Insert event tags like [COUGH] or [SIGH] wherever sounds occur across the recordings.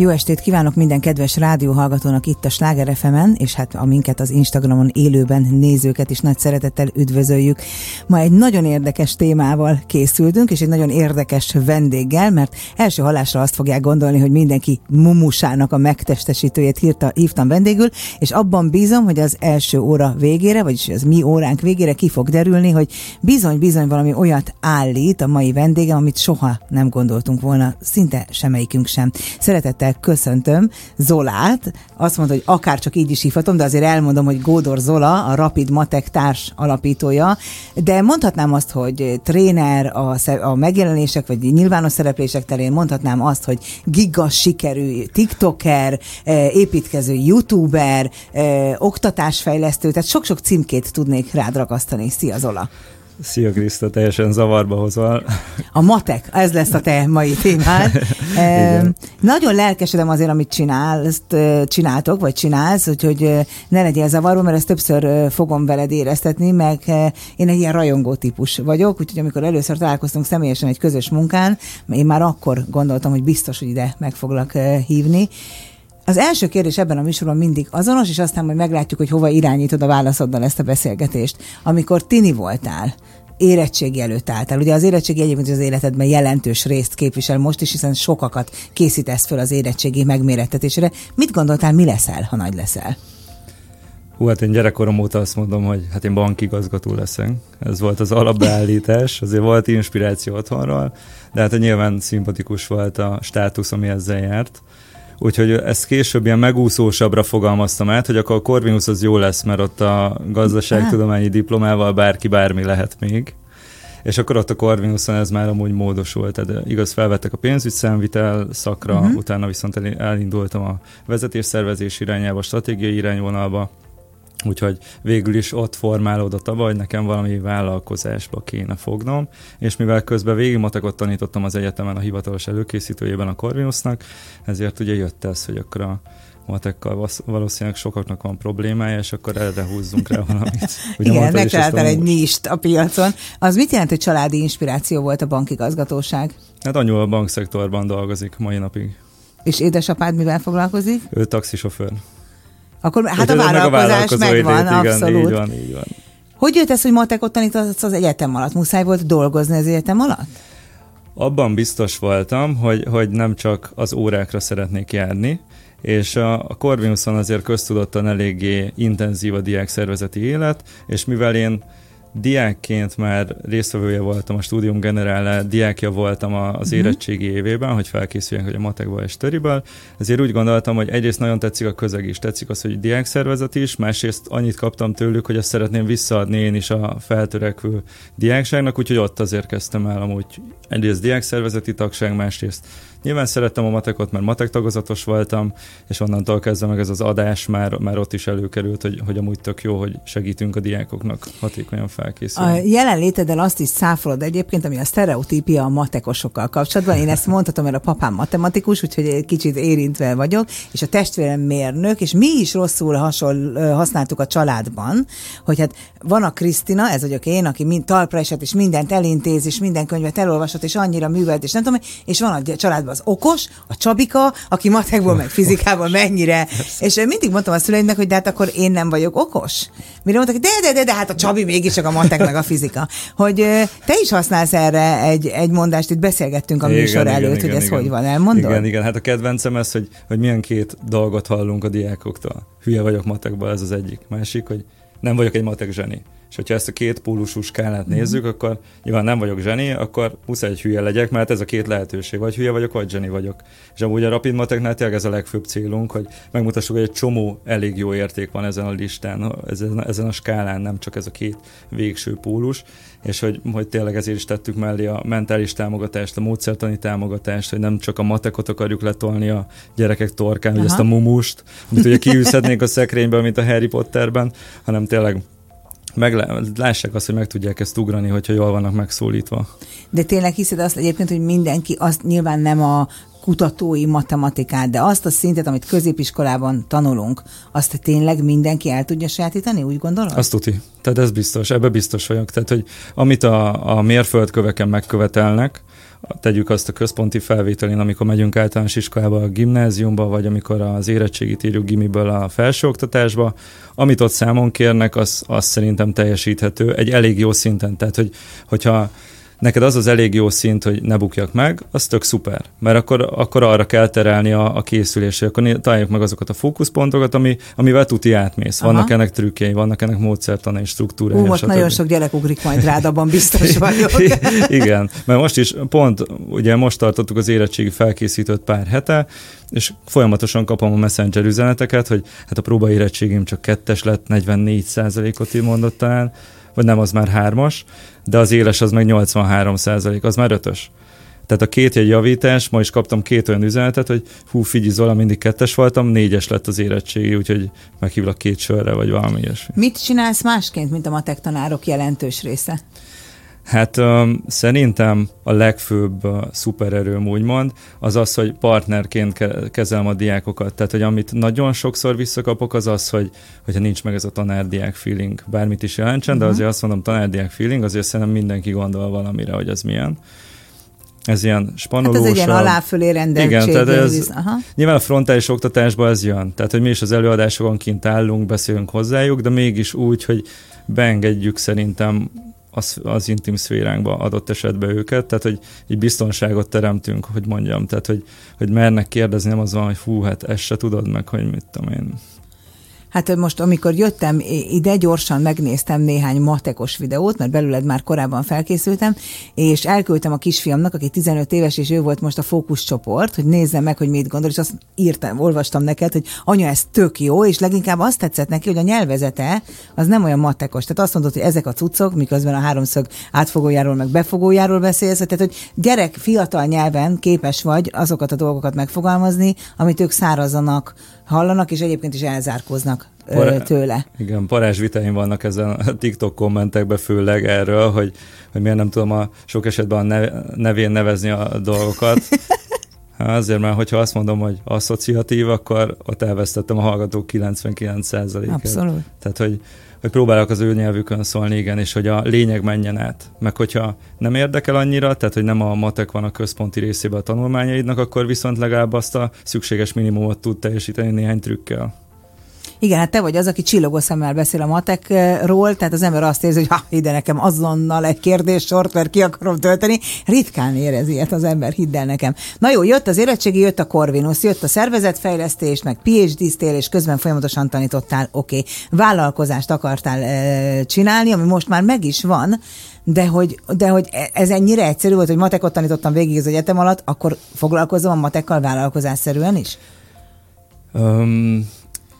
Jó estét kívánok minden kedves rádióhallgatónak itt a Sláger fm és hát a minket az Instagramon élőben nézőket is nagy szeretettel üdvözöljük. Ma egy nagyon érdekes témával készültünk, és egy nagyon érdekes vendéggel, mert első halásra azt fogják gondolni, hogy mindenki mumusának a megtestesítőjét hírta, hívtam vendégül, és abban bízom, hogy az első óra végére, vagyis az mi óránk végére ki fog derülni, hogy bizony-bizony valami olyat állít a mai vendégem, amit soha nem gondoltunk volna, szinte semmelyikünk sem. Szeretettel köszöntöm Zolát. Azt mondta, hogy akár csak így is hívhatom, de azért elmondom, hogy Gódor Zola, a Rapid Matek társ alapítója. De mondhatnám azt, hogy tréner a, a megjelenések, vagy nyilvános szereplések terén, mondhatnám azt, hogy giga sikerű TikToker, eh, építkező YouTuber, eh, oktatásfejlesztő, tehát sok-sok címkét tudnék rád ragasztani. Szia Zola! Szia Kriszta, teljesen zavarba hozol. A matek, ez lesz a te mai témád. [LAUGHS] e, nagyon lelkesedem azért, amit csinál, ezt csináltok, vagy csinálsz, úgyhogy ne legyél zavaró, mert ezt többször fogom veled éreztetni, meg én egy ilyen rajongó típus vagyok, úgyhogy amikor először találkoztunk személyesen egy közös munkán, én már akkor gondoltam, hogy biztos, hogy ide meg foglak hívni. Az első kérdés ebben a műsorban mindig azonos, és aztán majd meglátjuk, hogy hova irányítod a válaszoddal ezt a beszélgetést. Amikor tini voltál, érettségi előtt álltál. Ugye az érettségi egyébként az életedben jelentős részt képvisel most is, hiszen sokakat készítesz föl az érettségi megmérettetésére. Mit gondoltál, mi leszel, ha nagy leszel? Hú, hát én gyerekkorom óta azt mondom, hogy hát én bankigazgató leszek. Ez volt az alapbeállítás, azért volt inspiráció otthonról, de hát nyilván szimpatikus volt a státusz, ami ezzel járt. Úgyhogy ezt később ilyen megúszósabbra fogalmaztam át, hogy akkor a Corvinus az jó lesz, mert ott a gazdaságtudományi diplomával bárki bármi lehet még. És akkor ott a Corvinuson ez már amúgy módosult, tehát igaz felvettek a pénzügyszámvitel szakra, uh-huh. utána viszont elindultam a vezetésszervezés irányába, a stratégiai irányvonalba, Úgyhogy végül is ott formálódott a hogy nekem valami vállalkozásba kéne fognom, és mivel közben végig matekot tanítottam az egyetemen a hivatalos előkészítőjében a Corvinusnak, ezért ugye jött ez, hogy akkor a matekkal valószínűleg sokaknak van problémája, és akkor erre húzzunk rá valamit. [LAUGHS] Ugye Igen, megtaláltál egy nist a piacon. Az mit jelent, hogy családi inspiráció volt a bankigazgatóság? Hát anyu a bankszektorban dolgozik mai napig. És édesapád mivel foglalkozik? Ő taxisofőr. Akkor hát a vállalkozás a megvan, igen, abszolút. Így van, így van. Hogy jött ez, hogy matekot tanítasz az egyetem alatt? Muszáj volt dolgozni az egyetem alatt? Abban biztos voltam, hogy, hogy nem csak az órákra szeretnék járni, és a, a Corvinuson azért köztudottan eléggé intenzív a diák szervezeti élet, és mivel én diákként már résztvevője voltam a Studium Generále, diákja voltam az mhm. érettségi évében, hogy felkészüljünk, hogy a matekba és töriből. Ezért úgy gondoltam, hogy egyrészt nagyon tetszik a közeg is, tetszik az, hogy diák szervezet is, másrészt annyit kaptam tőlük, hogy azt szeretném visszaadni én is a feltörekvő diákságnak, úgyhogy ott azért kezdtem el amúgy egyrészt diák szervezeti tagság, másrészt Nyilván szerettem a matekot, mert matek tagozatos voltam, és onnantól kezdve meg ez az adás már, már ott is előkerült, hogy, hogy amúgy tök jó, hogy segítünk a diákoknak hatékonyan felkészülni. A jelenléteddel azt is száfolod egyébként, ami a sztereotípia a matekosokkal kapcsolatban. Én ezt mondhatom, mert a papám matematikus, úgyhogy kicsit érintve vagyok, és a testvérem mérnök, és mi is rosszul hasonl, használtuk a családban, hogy hát van a Krisztina, ez vagyok én, aki mind talpra esett, és mindent elintéz, és minden könyvet elolvasott, és annyira művelt, és nem tudom, és van a családban az okos, a Csabika, aki matekból, meg fizikából mennyire. És mindig mondtam a szüleimnek, hogy de hát akkor én nem vagyok okos. Mire mondtak, de, de, de, de hát a Csabi mégiscsak a matek meg a fizika. Hogy te is használsz erre egy, egy mondást, itt beszélgettünk a igen, műsor igen, előtt, igen, hogy ez igen. hogy van, elmondod? Igen, igen, hát a kedvencem ez, hogy, hogy milyen két dolgot hallunk a diákoktól. Hülye vagyok matekból, ez az egyik. Másik, hogy nem vagyok egy matek zseni. És hogyha ezt a két pólusú skálát mm-hmm. nézzük, akkor nyilván nem vagyok zseni, akkor muszáj egy hülye legyek, mert ez a két lehetőség. Vagy hülye vagyok, vagy zseni vagyok. És amúgy a Rapid Mateknál tényleg ez a legfőbb célunk, hogy megmutassuk, hogy egy csomó elég jó érték van ezen a listán, ezen, ezen a skálán, nem csak ez a két végső pólus, és hogy, hogy tényleg ezért is tettük mellé a mentális támogatást, a módszertani támogatást, hogy nem csak a matekot akarjuk letolni a gyerekek torkán, Aha. hogy ezt a mumust, amit ugye kiűzhetnénk a szekrényből, mint a Harry Potterben, hanem tényleg meg, lássák azt, hogy meg tudják ezt ugrani, hogyha jól vannak megszólítva. De tényleg hiszed azt egyébként, hogy mindenki, azt nyilván nem a kutatói matematikát, de azt a szintet, amit középiskolában tanulunk, azt tényleg mindenki el tudja sajátítani, úgy gondolod? Azt tuti. Tehát ez biztos, ebbe biztos vagyok. Tehát, hogy amit a, a mérföldköveken megkövetelnek, tegyük azt a központi felvételén, amikor megyünk általános iskolába, a gimnáziumba, vagy amikor az érettségit írjuk gimiből a felsőoktatásba, amit ott számon kérnek, az, az szerintem teljesíthető egy elég jó szinten. Tehát, hogy, hogyha neked az az elég jó szint, hogy ne bukjak meg, az tök szuper. Mert akkor, akkor arra kell terelni a, a készülésre, akkor találjuk meg azokat a fókuszpontokat, ami, amivel tuti átmész. Aha. Vannak ennek trükkjei, vannak ennek módszertanai struktúrája. Ú, most nagyon sok gyerek ugrik majd rád, abban biztos [LAUGHS] vagyok. [LAUGHS] Igen, mert most is pont, ugye most tartottuk az érettségi felkészítőt pár hete, és folyamatosan kapom a messenger üzeneteket, hogy hát a próbaérettségém csak kettes lett, 44% ot mondott talán, vagy nem, az már hármas, de az éles az meg 83 százalék, az már ötös. Tehát a két egy javítás, ma is kaptam két olyan üzenetet, hogy hú, figyelj Zola, mindig kettes voltam, négyes lett az érettségi, úgyhogy meghívlak két sörre, vagy valami ilyesmi. Mit csinálsz másként, mint a matek tanárok jelentős része? Hát um, szerintem a legfőbb uh, szupererőm úgymond az az, hogy partnerként ke- kezelem a diákokat. Tehát, hogy amit nagyon sokszor visszakapok, az az, hogy hogyha nincs meg ez a tanárdiák feeling, bármit is jelentsen, uh-huh. de azért azt mondom tanárdiák feeling, azért szerintem mindenki gondol valamire, hogy az milyen ez ilyen spanolósabb. Hát ez egy ilyen aláfölé rendeltség. Igen, tehát ez, Aha. nyilván a frontális oktatásban ez jön. Tehát, hogy mi is az előadásokon kint állunk, beszélünk hozzájuk, de mégis úgy, hogy beengedjük szerintem az, az intim szféránkba adott esetben őket, tehát hogy egy biztonságot teremtünk, hogy mondjam, tehát hogy, hogy mernek kérdezni, nem az van, hogy fú, hát ezt se tudod meg, hogy mit tudom én, Hát most, amikor jöttem ide, gyorsan megnéztem néhány matekos videót, mert belőled már korábban felkészültem, és elküldtem a kisfiamnak, aki 15 éves, és ő volt most a fókuszcsoport, hogy nézze meg, hogy mit gondol, és azt írtam, olvastam neked, hogy anya, ez tök jó, és leginkább azt tetszett neki, hogy a nyelvezete az nem olyan matekos. Tehát azt mondod, hogy ezek a cuccok, miközben a háromszög átfogójáról, meg befogójáról beszélsz, tehát hogy gyerek fiatal nyelven képes vagy azokat a dolgokat megfogalmazni, amit ők szárazanak hallanak, és egyébként is elzárkoznak Pará- tőle. Igen, parázs vitáim vannak ezen a TikTok kommentekben főleg erről, hogy, hogy miért nem tudom a sok esetben a nev- nevén nevezni a dolgokat. [LAUGHS] Azért, mert hogyha azt mondom, hogy asszociatív, akkor ott elvesztettem a hallgatók 99%-át. Abszolút. Tehát, hogy, hogy próbálok az ő nyelvükön szólni, igen, és hogy a lényeg menjen át. Meg hogyha nem érdekel annyira, tehát hogy nem a matek van a központi részében a tanulmányaidnak, akkor viszont legalább azt a szükséges minimumot tud teljesíteni néhány trükkel. Igen, hát te vagy az, aki csillogó szemmel beszél a matekról, tehát az ember azt érzi, hogy ha, ide nekem azonnal egy kérdéssort, mert ki akarom tölteni. Ritkán érez ilyet az ember, hidd el nekem. Na jó, jött az érettségi, jött a Corvinus, jött a szervezetfejlesztés, meg PhD-ztél, és közben folyamatosan tanítottál, oké, okay. vállalkozást akartál e, csinálni, ami most már meg is van, de hogy, de hogy e, ez ennyire egyszerű volt, hogy matekot tanítottam végig az egyetem alatt, akkor foglalkozom a matekkal vállalkozásszerűen is? Um,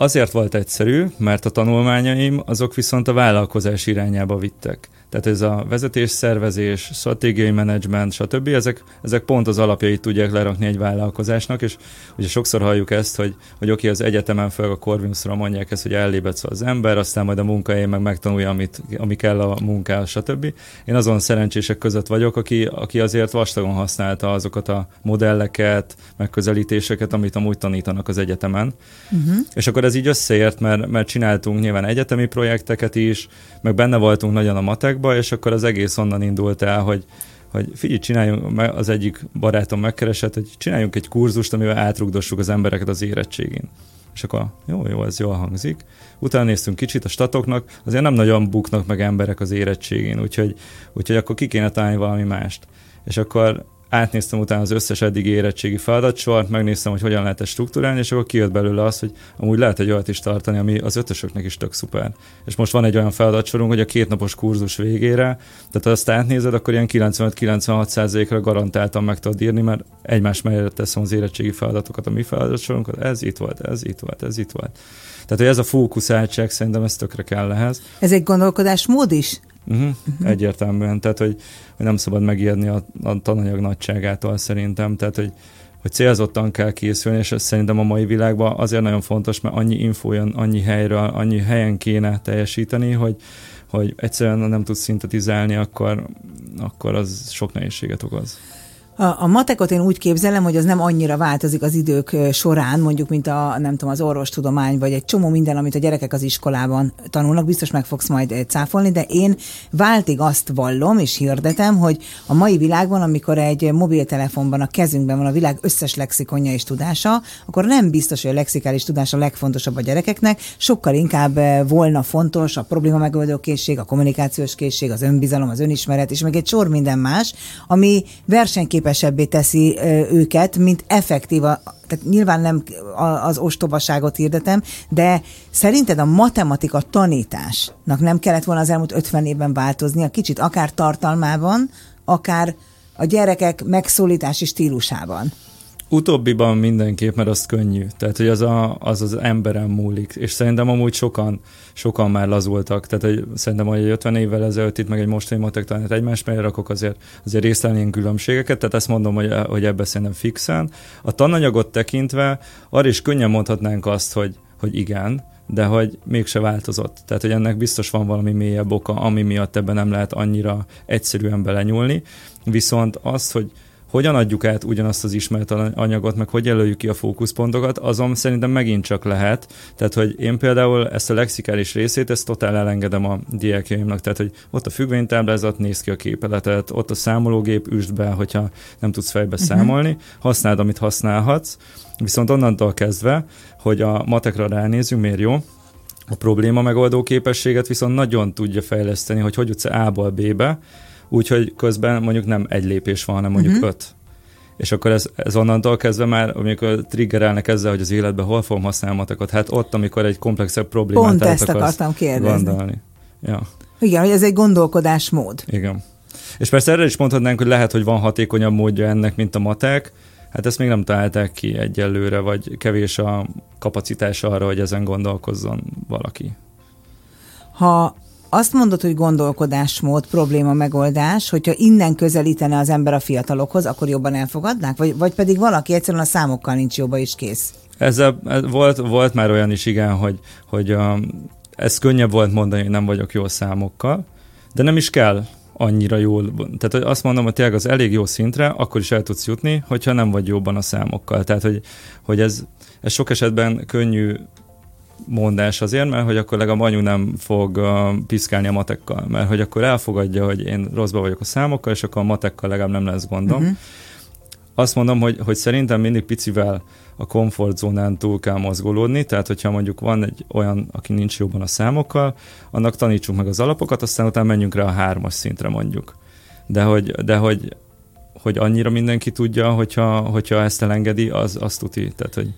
Azért volt egyszerű, mert a tanulmányaim azok viszont a vállalkozás irányába vittek. Tehát ez a vezetés, szervezés, stratégiai menedzsment, stb. Ezek, ezek pont az alapjait tudják lerakni egy vállalkozásnak, és ugye sokszor halljuk ezt, hogy, hogy oké, az egyetemen fel a Corvinusra mondják ezt, hogy ellébetsz az ember, aztán majd a munkahelyén meg megtanulja, amit, ami kell a munkához, stb. Én azon szerencsések között vagyok, aki, aki azért vastagon használta azokat a modelleket, megközelítéseket, amit amúgy tanítanak az egyetemen. Uh-huh. És akkor ez így összeért, mert, mert csináltunk nyilván egyetemi projekteket is, meg benne voltunk nagyon a matek országba, és akkor az egész onnan indult el, hogy, hogy figyelj, csináljunk, az egyik barátom megkeresett, hogy csináljunk egy kurzust, amivel átrugdossuk az embereket az érettségén. És akkor jó, jó, ez jól hangzik. Utána néztünk kicsit a statoknak, azért nem nagyon buknak meg emberek az érettségén, úgyhogy, úgyhogy akkor ki kéne találni valami mást. És akkor átnéztem utána az összes eddig érettségi feladatsort, megnéztem, hogy hogyan lehet ezt struktúrálni, és akkor kijött belőle az, hogy amúgy lehet egy olyat is tartani, ami az ötösöknek is tök szuper. És most van egy olyan feladatsorunk, hogy a kétnapos kurzus végére, tehát ha azt átnézed, akkor ilyen 95-96%-ra garantáltan meg tudod írni, mert egymás mellett teszem az érettségi feladatokat, a mi feladatsorunkat, ez itt volt, ez itt volt, ez itt volt. Tehát, hogy ez a fókuszáltság szerintem ez tökre kell ehhez. Ez egy gondolkodásmód is? Uh-huh. Egyértelműen, tehát hogy, hogy nem szabad megijedni a, a tananyag nagyságától szerintem, tehát hogy, hogy célzottan kell készülni, és ez szerintem a mai világban azért nagyon fontos, mert annyi info jön annyi helyről, annyi helyen kéne teljesíteni, hogy, hogy egyszerűen nem tudsz szintetizálni, akkor, akkor az sok nehézséget okoz. A, matekot én úgy képzelem, hogy az nem annyira változik az idők során, mondjuk, mint a, nem tudom, az orvostudomány, vagy egy csomó minden, amit a gyerekek az iskolában tanulnak, biztos meg fogsz majd cáfolni, de én váltig azt vallom és hirdetem, hogy a mai világban, amikor egy mobiltelefonban a kezünkben van a világ összes lexikonja és tudása, akkor nem biztos, hogy a lexikális tudás a legfontosabb a gyerekeknek, sokkal inkább volna fontos a probléma megoldó készség, a kommunikációs készség, az önbizalom, az önismeret, és meg egy sor minden más, ami versenyképes képesebbé teszi őket, mint effektív a, tehát nyilván nem az ostobaságot hirdetem, de szerinted a matematika tanításnak nem kellett volna az elmúlt 50 évben változnia, kicsit akár tartalmában, akár a gyerekek megszólítási stílusában? Utóbbiban mindenképp, mert az könnyű. Tehát, hogy az, a, az az emberen múlik. És szerintem amúgy sokan, sokan már lazultak. Tehát, hogy szerintem, hogy 50 évvel ezelőtt itt meg egy mostani matek tanít egymás mellé rakok azért, azért ilyen különbségeket. Tehát ezt mondom, hogy, hogy ebbe szerintem fixen. A tananyagot tekintve arra is könnyen mondhatnánk azt, hogy, hogy igen, de hogy mégse változott. Tehát, hogy ennek biztos van valami mélyebb oka, ami miatt ebben nem lehet annyira egyszerűen belenyúlni. Viszont azt, hogy hogyan adjuk át ugyanazt az ismert anyagot, meg hogy jelöljük ki a fókuszpontokat, azon szerintem megint csak lehet. Tehát, hogy én például ezt a lexikális részét, ezt totál elengedem a diákjaimnak, tehát, hogy ott a függvénytáblázat, néz ki a képeletet, ott a számológép, üsd be, hogyha nem tudsz fejbe uh-huh. számolni, használd, amit használhatsz, viszont onnantól kezdve, hogy a matekra ránézünk, miért jó, a probléma megoldó képességet viszont nagyon tudja fejleszteni, hogy hogy jutsz A-ból B-be, úgyhogy közben mondjuk nem egy lépés van, hanem mondjuk uh-huh. öt. És akkor ez, ez onnantól kezdve már, amikor triggerelnek ezzel, hogy az életben hol fogom használni matekot, hát ott, amikor egy komplexebb problémát Pont ezt akartam kérdezni. Gondolni. Ja. Igen, hogy ez egy gondolkodásmód. Igen. És persze erre is mondhatnánk, hogy lehet, hogy van hatékonyabb módja ennek, mint a matek, Hát ezt még nem találták ki egyelőre, vagy kevés a kapacitás arra, hogy ezen gondolkozzon valaki. Ha azt mondod, hogy gondolkodásmód, probléma megoldás, hogyha innen közelítene az ember a fiatalokhoz, akkor jobban elfogadnák? Vagy, vagy pedig valaki egyszerűen a számokkal nincs jobba is kész? Ezzel, ez volt, volt már olyan is, igen, hogy, hogy um, ez könnyebb volt mondani, hogy nem vagyok jó számokkal, de nem is kell annyira jól. Tehát azt mondom, hogy tényleg az elég jó szintre, akkor is el tudsz jutni, hogyha nem vagy jobban a számokkal. Tehát, hogy, hogy ez, ez sok esetben könnyű mondás azért, mert hogy akkor legalább anyu nem fog uh, piszkálni a matekkal, mert hogy akkor elfogadja, hogy én rosszba vagyok a számokkal, és akkor a matekkal legalább nem lesz gondom. Uh-huh. Azt mondom, hogy, hogy szerintem mindig picivel a komfortzónán túl kell mozgolódni, tehát hogyha mondjuk van egy olyan, aki nincs jobban a számokkal, annak tanítsuk meg az alapokat, aztán utána menjünk rá a hármas szintre mondjuk. De hogy, de hogy, hogy annyira mindenki tudja, hogyha, hogyha ezt elengedi, az, az tuti. Tehát, hogy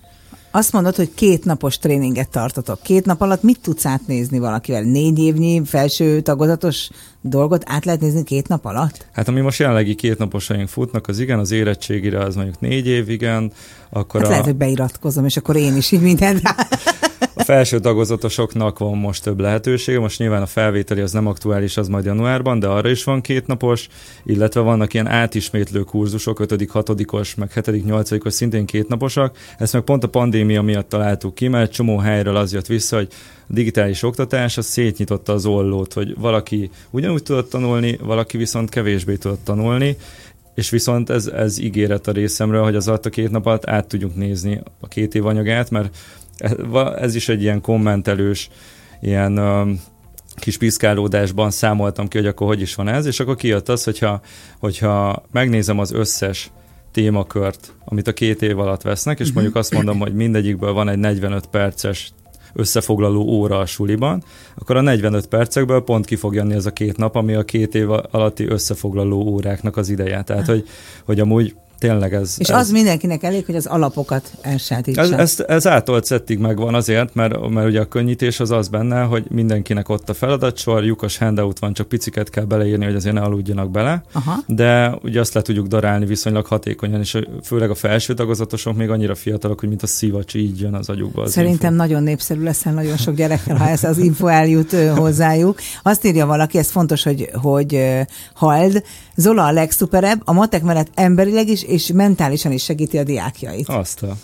azt mondod, hogy két napos tréninget tartotok. Két nap alatt mit tudsz átnézni valakivel? Négy évnyi felső tagozatos dolgot át lehet nézni két nap alatt? Hát ami most jelenlegi két naposaink futnak, az igen, az érettségire az mondjuk négy év, igen. Akkor hát a... lehet, hogy beiratkozom, és akkor én is így mindent [LAUGHS] A felső tagozatosoknak van most több lehetősége, most nyilván a felvételi az nem aktuális, az majd januárban, de arra is van két napos, illetve vannak ilyen átismétlő kurzusok, 5 6 meg 7 8 szintén két naposak. Ezt meg pont a pandémia miatt találtuk ki, mert csomó helyről az jött vissza, hogy a digitális oktatás az szétnyitotta az ollót, hogy valaki ugyanúgy tudott tanulni, valaki viszont kevésbé tudott tanulni, és viszont ez, ez ígéret a részemről, hogy az alatt a két nap alatt át tudjuk nézni a két év anyagát, mert ez is egy ilyen kommentelős, ilyen kis piszkálódásban számoltam ki, hogy akkor hogy is van ez, és akkor kijött az, hogyha, hogyha megnézem az összes témakört, amit a két év alatt vesznek, és mhm. mondjuk azt mondom, hogy mindegyikből van egy 45 perces összefoglaló óra a suliban, akkor a 45 percekből pont ki fog jönni ez a két nap, ami a két év alatti összefoglaló óráknak az ideje. Tehát, hogy, hogy amúgy tényleg ez... És ez, az mindenkinek elég, hogy az alapokat elsátítsa. Ez, ez, ez átolt szettig megvan azért, mert, mert ugye a könnyítés az az benne, hogy mindenkinek ott a feladatsor, lyukas handout van, csak piciket kell beleírni, hogy azért ne aludjanak bele, Aha. de ugye azt le tudjuk darálni viszonylag hatékonyan, és főleg a felső tagozatosok még annyira fiatalok, hogy mint a szivacs így jön az agyukba. Az Szerintem info. nagyon népszerű lesz nagyon sok gyerekkel, ha ez az info eljut hozzájuk. Azt írja valaki, ez fontos, hogy, hogy hald. Zola a legszuperebb, a matek mellett emberileg is és mentálisan is segíti a diákjait. Azt a...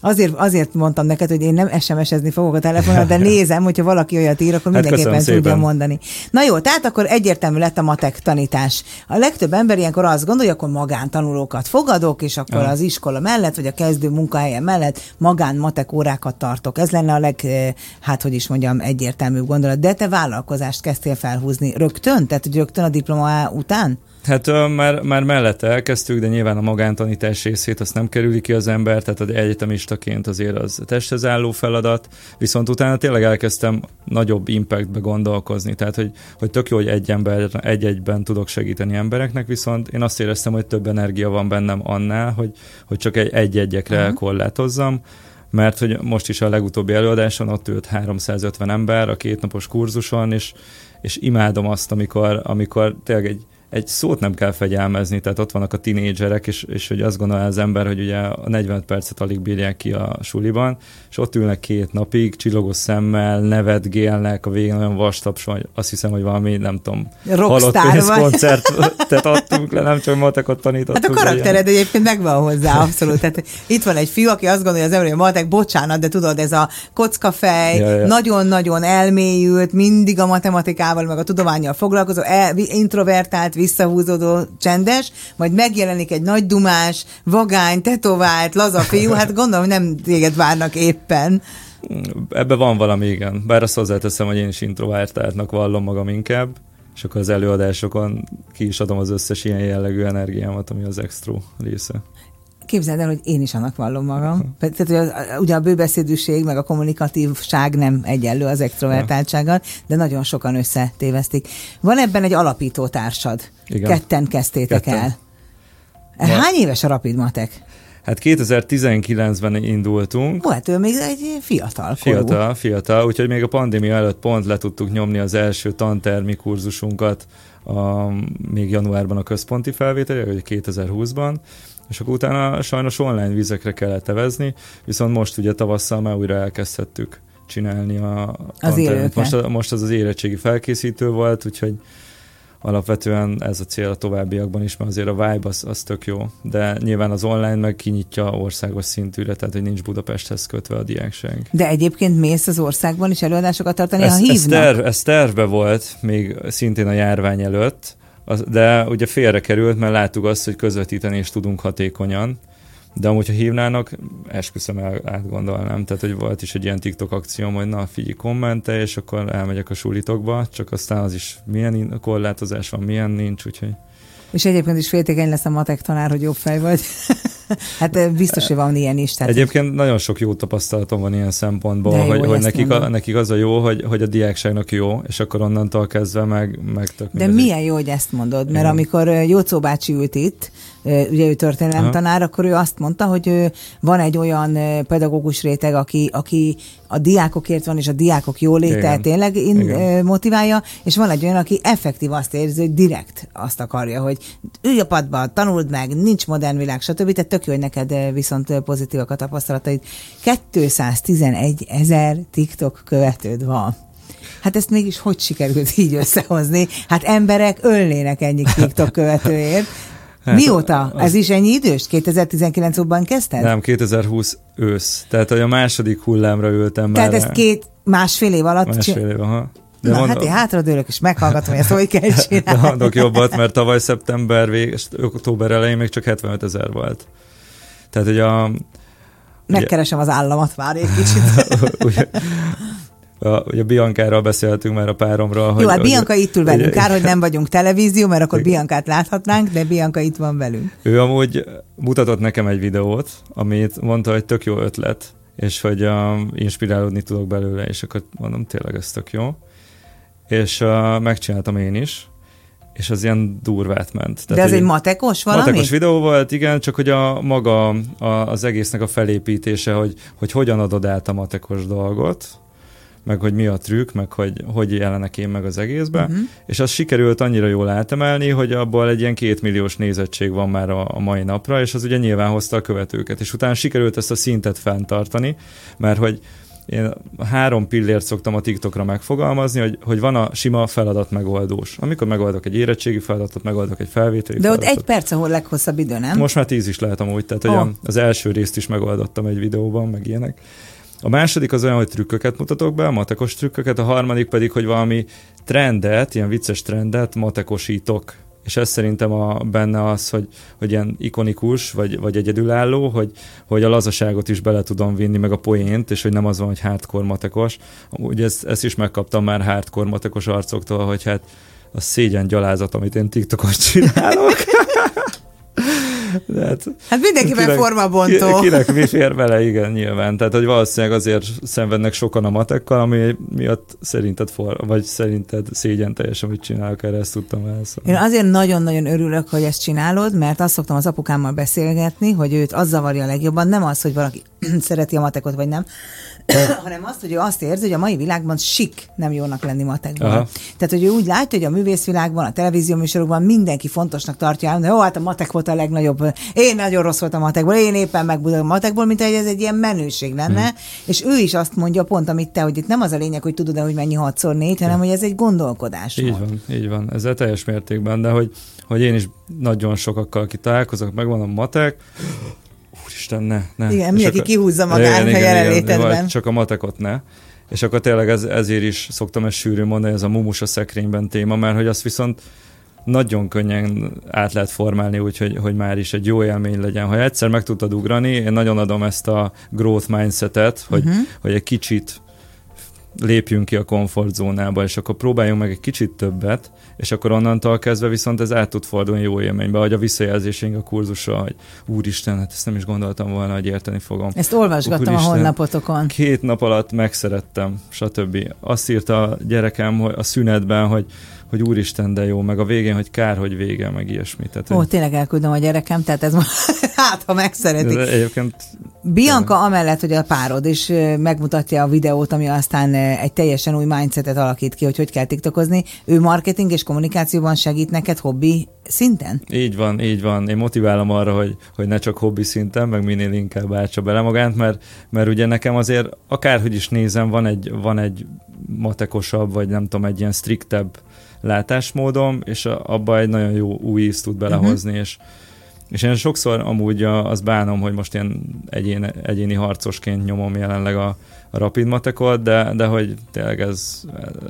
Azért, azért mondtam neked, hogy én nem SMS-ezni fogok a telefonon, de nézem, hogyha valaki olyat ír, akkor hát mindenképpen tudja mondani. Na jó, tehát akkor egyértelmű lett a matek tanítás. A legtöbb ember ilyenkor azt gondolja, akkor magántanulókat fogadok, és akkor ja. az iskola mellett, vagy a kezdő munkahelyen mellett magán matek órákat tartok. Ez lenne a leg, eh, hát hogy is mondjam, egyértelműbb gondolat. De te vállalkozást kezdtél felhúzni rögtön? Tehát, hogy rögtön a diploma után? Hát már, már mellette elkezdtük, de nyilván a magántanítás részét azt nem kerüli ki az ember, tehát az egyetemistaként azért az testhez álló feladat, viszont utána tényleg elkezdtem nagyobb impactbe gondolkozni, tehát hogy, hogy tök jó, hogy egy ember, egy-egyben tudok segíteni embereknek, viszont én azt éreztem, hogy több energia van bennem annál, hogy, hogy csak egy-egyekre uh-huh. korlátozzam, mert hogy most is a legutóbbi előadáson ott ült 350 ember a kétnapos kurzuson, és, és imádom azt, amikor, amikor tényleg egy egy szót nem kell fegyelmezni, tehát ott vannak a tinédzserek, és, és hogy azt gondolja az ember, hogy ugye a 40 percet alig bírják ki a suliban, és ott ülnek két napig, csillogó szemmel, nevetgélnek, a végén olyan vastaps, hogy azt hiszem, hogy valami, nem tudom, halott koncertet adtunk le, nem csak matekot tanítottunk. Hát a karaktered ilyen. egyébként megvan hozzá, abszolút. Tehát itt van egy fiú, aki azt gondolja, az ember, hogy matek, bocsánat, de tudod, ez a kockafej, ja, ja. nagyon-nagyon elmélyült, mindig a matematikával, meg a tudományjal foglalkozó, el, introvertált, visszahúzódó, csendes, majd megjelenik egy nagy dumás, vagány, tetovált, laza fiú, hát gondolom, nem téged várnak éppen. Ebbe van valami, igen. Bár azt hozzáteszem, hogy én is introvertáltnak vallom magam inkább, és akkor az előadásokon ki is adom az összes ilyen jellegű energiámat, ami az extra része. Képzeld el, hogy én is annak vallom magam. [LAUGHS] Tehát, hogy a, ugye a bőbeszédűség, meg a kommunikatívság nem egyenlő az extrovertáltsággal, de nagyon sokan összetévesztik. Van ebben egy alapító társad. Igen. Ketten kezdtétek Ketten. el. Hány éves a Rapid Matek? Hát 2019-ben indultunk. Ó, hát ő még egy fiatal korú. Fiatal, fiatal, úgyhogy még a pandémia előtt pont le tudtuk nyomni az első tantermi kurzusunkat a, még januárban a központi felvétel, vagy 2020-ban, és akkor utána sajnos online vizekre kellett evezni, viszont most ugye tavasszal már újra elkezdhettük csinálni a az most, most az az érettségi felkészítő volt, úgyhogy alapvetően ez a cél a továbbiakban is, mert azért a vibe az, az tök jó, de nyilván az online meg kinyitja országos szintűre, tehát hogy nincs Budapesthez kötve a diákság. De egyébként mész az országban is előadásokat tartani, ez, ha hívnak? Ez, terv, ez tervbe volt még szintén a járvány előtt, de ugye félre került, mert láttuk azt, hogy közvetíteni is tudunk hatékonyan, de amúgy, ha hívnának, esküszöm el, átgondolnám. Tehát, hogy volt is egy ilyen TikTok akcióm, hogy na, figyelj, kommente, és akkor elmegyek a sulitokba, csak aztán az is milyen korlátozás van, milyen nincs, úgyhogy... És egyébként is féltékeny lesz a matek tanár, hogy jobb fej vagy. [LAUGHS] hát biztos, hogy van ilyen is. Tehát egyébként nagyon sok jó tapasztalatom van ilyen szempontból, jó, hogy, hogy nekik, a, nekik az a jó, hogy, hogy a diákságnak jó, és akkor onnantól kezdve meg, meg tök De milyen jó, hogy ezt mondod, mert Igen. amikor Jócó bácsi ült itt, ugye ő történelem tanár, akkor ő azt mondta, hogy van egy olyan pedagógus réteg, aki, aki a diákokért van, és a diákok jóléte tényleg in, Igen. motiválja, és van egy olyan, aki effektív azt érzi, hogy direkt azt akarja, hogy ülj a padba, tanuld meg, nincs modern világ, stb. Tehát tök jó, hogy neked viszont pozitívak a tapasztalataid. 211 ezer TikTok követőd van. Hát ezt mégis hogy sikerült így összehozni? Hát emberek ölnének ennyi [LAUGHS] TikTok követőért. Hát, Mióta? Az... Ez is ennyi idős? 2019-ban kezdted? Nem, 2020 ősz. Tehát, hogy a második hullámra ültem Tehát már. Tehát ezt két, másfél év alatt Másfél év, aha. De Na, mondom, hát én hátradőlök, és meghallgatom, hogy ezt hogy kell [LAUGHS] csinálni. De mondok jobbat, mert tavaly szeptember vég, és október elején még csak 75 ezer volt. Tehát, hogy a... Megkeresem ugye, az államat már egy kicsit. [LAUGHS] ugye, a, ugye Biancáról beszéltünk már a páromról. Jó, hát Bianca itt ül velünk. Kár, hogy nem vagyunk televízió, mert akkor Biancát láthatnánk, de Bianca itt van velünk. Ő amúgy mutatott nekem egy videót, amit mondta, hogy tök jó ötlet, és hogy uh, inspirálódni tudok belőle, és akkor mondom, tényleg ez tök jó. És uh, megcsináltam én is, és az ilyen durvát ment. Tehát, De ez egy matekos valami? Matekos videó volt, igen, csak hogy a maga a, az egésznek a felépítése, hogy, hogy hogyan adod át a matekos dolgot, meg hogy mi a trükk, meg hogy hogy jelenek én meg az egészbe, uh-huh. és az sikerült annyira jól átemelni, hogy abból egy ilyen kétmilliós nézettség van már a, a mai napra, és az ugye nyilván hozta a követőket, és utána sikerült ezt a szintet fenntartani, mert hogy én három pillért szoktam a TikTokra megfogalmazni, hogy, hogy van a sima feladat megoldós. Amikor megoldok egy érettségi feladatot, megoldok egy felvételi De feladatot. ott egy perc, ahol leghosszabb idő, nem? Most már tíz is lehet amúgy, tehát hogy Oh. a- az első részt is megoldottam egy videóban, meg ilyenek. A második az olyan, hogy trükköket mutatok be, matekos trükköket, a harmadik pedig, hogy valami trendet, ilyen vicces trendet matekosítok. És ez szerintem a, benne az, hogy, hogy ilyen ikonikus, vagy, vagy egyedülálló, hogy, hogy a lazaságot is bele tudom vinni, meg a poént, és hogy nem az van, hogy hardcore matekos. Ugye ezt, ezt is megkaptam már hardcore matekos arcoktól, hogy hát a szégyen gyalázat, amit én TikTokon csinálok. [LAUGHS] De hát Hát mindenkiben Kinek- formabontó. Ki, kinek mi fér bele, igen, nyilván. Tehát, hogy valószínűleg azért szenvednek sokan a matekkal, ami miatt szerinted for, vagy szerinted szégyen teljes, amit csinálok, erre ezt tudtam válaszolni. Én azért nagyon-nagyon örülök, hogy ezt csinálod, mert azt szoktam az apukámmal beszélgetni, hogy őt az zavarja a legjobban, nem az, hogy valaki [CLEARS THROAT] szereti a matekot vagy nem, [CLEARS THROAT] hanem azt, hogy ő azt érzi, hogy a mai világban sik nem jónak lenni matekban. Aha. Tehát, hogy ő úgy látja, hogy a művészvilágban, a televízió műsorokban mindenki fontosnak tartja, de jó, hát a matek volt a legnagyobb, én nagyon rossz voltam a matekból, én éppen megbudok a matekból, mint hogy ez egy ilyen menőség lenne, hmm. és ő is azt mondja pont, amit te, hogy itt nem az a lényeg, hogy tudod-e, hogy mennyi 6x4, hanem hogy ez egy gondolkodás. Így van, így van. Ezzel teljes mértékben, de hogy, hogy én is nagyon sokakkal kitálkozok, megvan a matek, úristen, ne, ne. Igen, mindenki kihúzza magát a jelenlétedben. csak a matekot ne. És akkor tényleg ez, ezért is szoktam ezt sűrű mondani, ez a mumus a szekrényben téma, mert hogy azt viszont nagyon könnyen át lehet formálni, úgyhogy hogy már is egy jó élmény legyen. Ha egyszer meg tudtad ugrani, én nagyon adom ezt a growth mindsetet, hogy, uh-huh. hogy egy kicsit lépjünk ki a komfortzónába, és akkor próbáljunk meg egy kicsit többet, és akkor onnantól kezdve viszont ez át tud fordulni jó élménybe, hogy a visszajelzésénk a kurzusra, hogy úristen, hát ezt nem is gondoltam volna, hogy érteni fogom. Ezt olvasgattam a honlapotokon. Két nap alatt megszerettem, stb. Azt írta a gyerekem hogy a szünetben, hogy, hogy úristen, de jó, meg a végén, hogy kár, hogy vége, meg ilyesmi. Tehát, Ó, hogy- tényleg elküldöm a gyerekem, tehát ez [LAUGHS] hát, ha megszeretik. de egyébként Bianca amellett, hogy a párod, ö, megmutatja a videót, ami aztán egy teljesen új mindsetet alakít ki, hogy hogy kell tiktokozni, ő marketing és kommunikációban segít neked hobbi szinten? Így van, így van. Én motiválom arra, hogy, hogy ne csak hobbi szinten, meg minél inkább átsa bele magát, mert, mert ugye nekem azért akárhogy is nézem, van egy, van egy matekosabb, vagy nem tudom, egy ilyen striktebb látásmódom, és abba egy nagyon jó új ízt tud belehozni, uh-huh. és és én sokszor amúgy a- azt bánom, hogy most én egyén, egyéni harcosként nyomom jelenleg a, a rapid matekot, de, de hogy tényleg ez,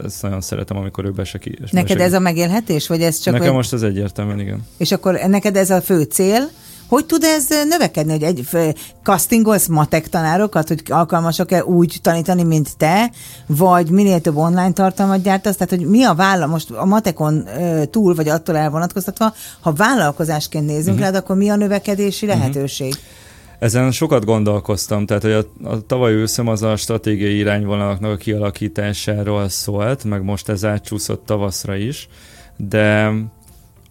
ezt nagyon szeretem, amikor ő beseki. Neked ez a megélhetés, vagy ez csak... Nekem egy- most ez egyértelműen, igen. És akkor neked ez a fő cél, hogy tud ez növekedni, hogy egy f- castingolsz matek tanárokat, hogy alkalmasak-e úgy tanítani, mint te, vagy minél több online tartalmat gyártasz, tehát hogy mi a vállal, most a matekon ö, túl, vagy attól elvonatkoztatva, ha vállalkozásként nézünk uh-huh. rád, akkor mi a növekedési lehetőség? Ezen sokat gondolkoztam, tehát hogy a, a tavaly őszem az a stratégiai irányvonalaknak a kialakításáról szólt, meg most ez átcsúszott tavaszra is, de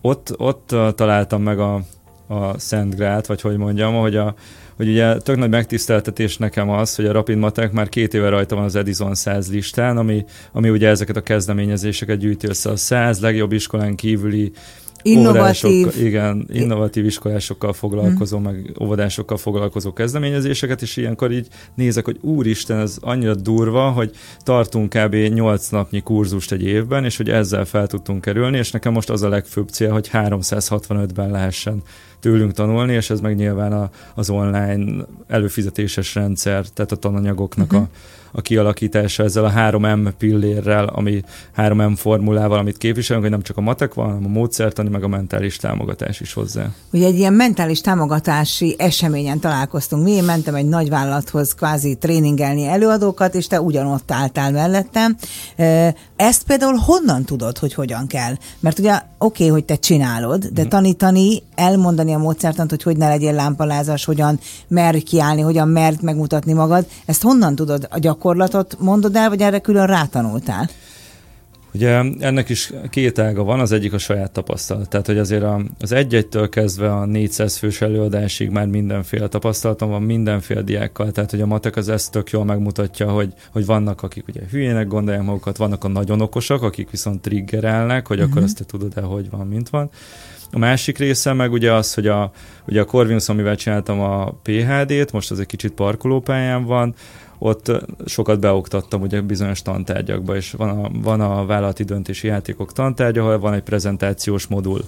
ott, ott találtam meg a, a Szent Grát, vagy hogy mondjam, hogy a, hogy ugye tök nagy megtiszteltetés nekem az, hogy a Rapid Matek már két éve rajta van az Edison 100 listán, ami, ami ugye ezeket a kezdeményezéseket gyűjti össze a 100 legjobb iskolán kívüli Innovatív. igen, innovatív iskolásokkal foglalkozó, meg óvodásokkal foglalkozó kezdeményezéseket, és ilyenkor így nézek, hogy úristen, ez annyira durva, hogy tartunk kb. 8 napnyi kurzust egy évben, és hogy ezzel fel tudtunk kerülni, és nekem most az a legfőbb cél, hogy 365-ben lehessen tőlünk tanulni, és ez meg nyilván a, az online előfizetéses rendszer, tehát a tananyagoknak uh-huh. a, a kialakítása ezzel a 3M pillérrel, ami 3M formulával, amit képviselünk, hogy nem csak a matek van, hanem a módszertani, meg a mentális támogatás is hozzá. Ugye egy ilyen mentális támogatási eseményen találkoztunk. Mi én mentem egy nagy vállalathoz kvázi tréningelni előadókat, és te ugyanott álltál mellettem. Ezt például honnan tudod, hogy hogyan kell? Mert ugye oké, okay, hogy te csinálod, de tanítani, elmondani a módszertant, hogy hogy ne legyél lámpalázas, hogyan merj kiállni, hogyan mert megmutatni magad, ezt honnan tudod? A gyakorlatot mondod el, vagy erre külön rátanultál? Ugye ennek is két ága van, az egyik a saját tapasztalat. Tehát, hogy azért a, az egy-egytől kezdve a 400 fős előadásig már mindenféle tapasztalatom van mindenféle diákkal, tehát hogy a matek az ezt tök jól megmutatja, hogy, hogy vannak, akik ugye hülyének gondolják magukat, vannak a nagyon okosak, akik viszont triggerelnek, hogy uh-huh. akkor azt te tudod-e, hogy van, mint van. A másik része meg ugye az, hogy a, ugye a Corvinus, amivel csináltam a PHD-t, most az egy kicsit parkolópályán van, ott sokat beoktattam ugye bizonyos tantárgyakba, és van a, van a vállalati döntési játékok tantárgya, ahol van egy prezentációs modul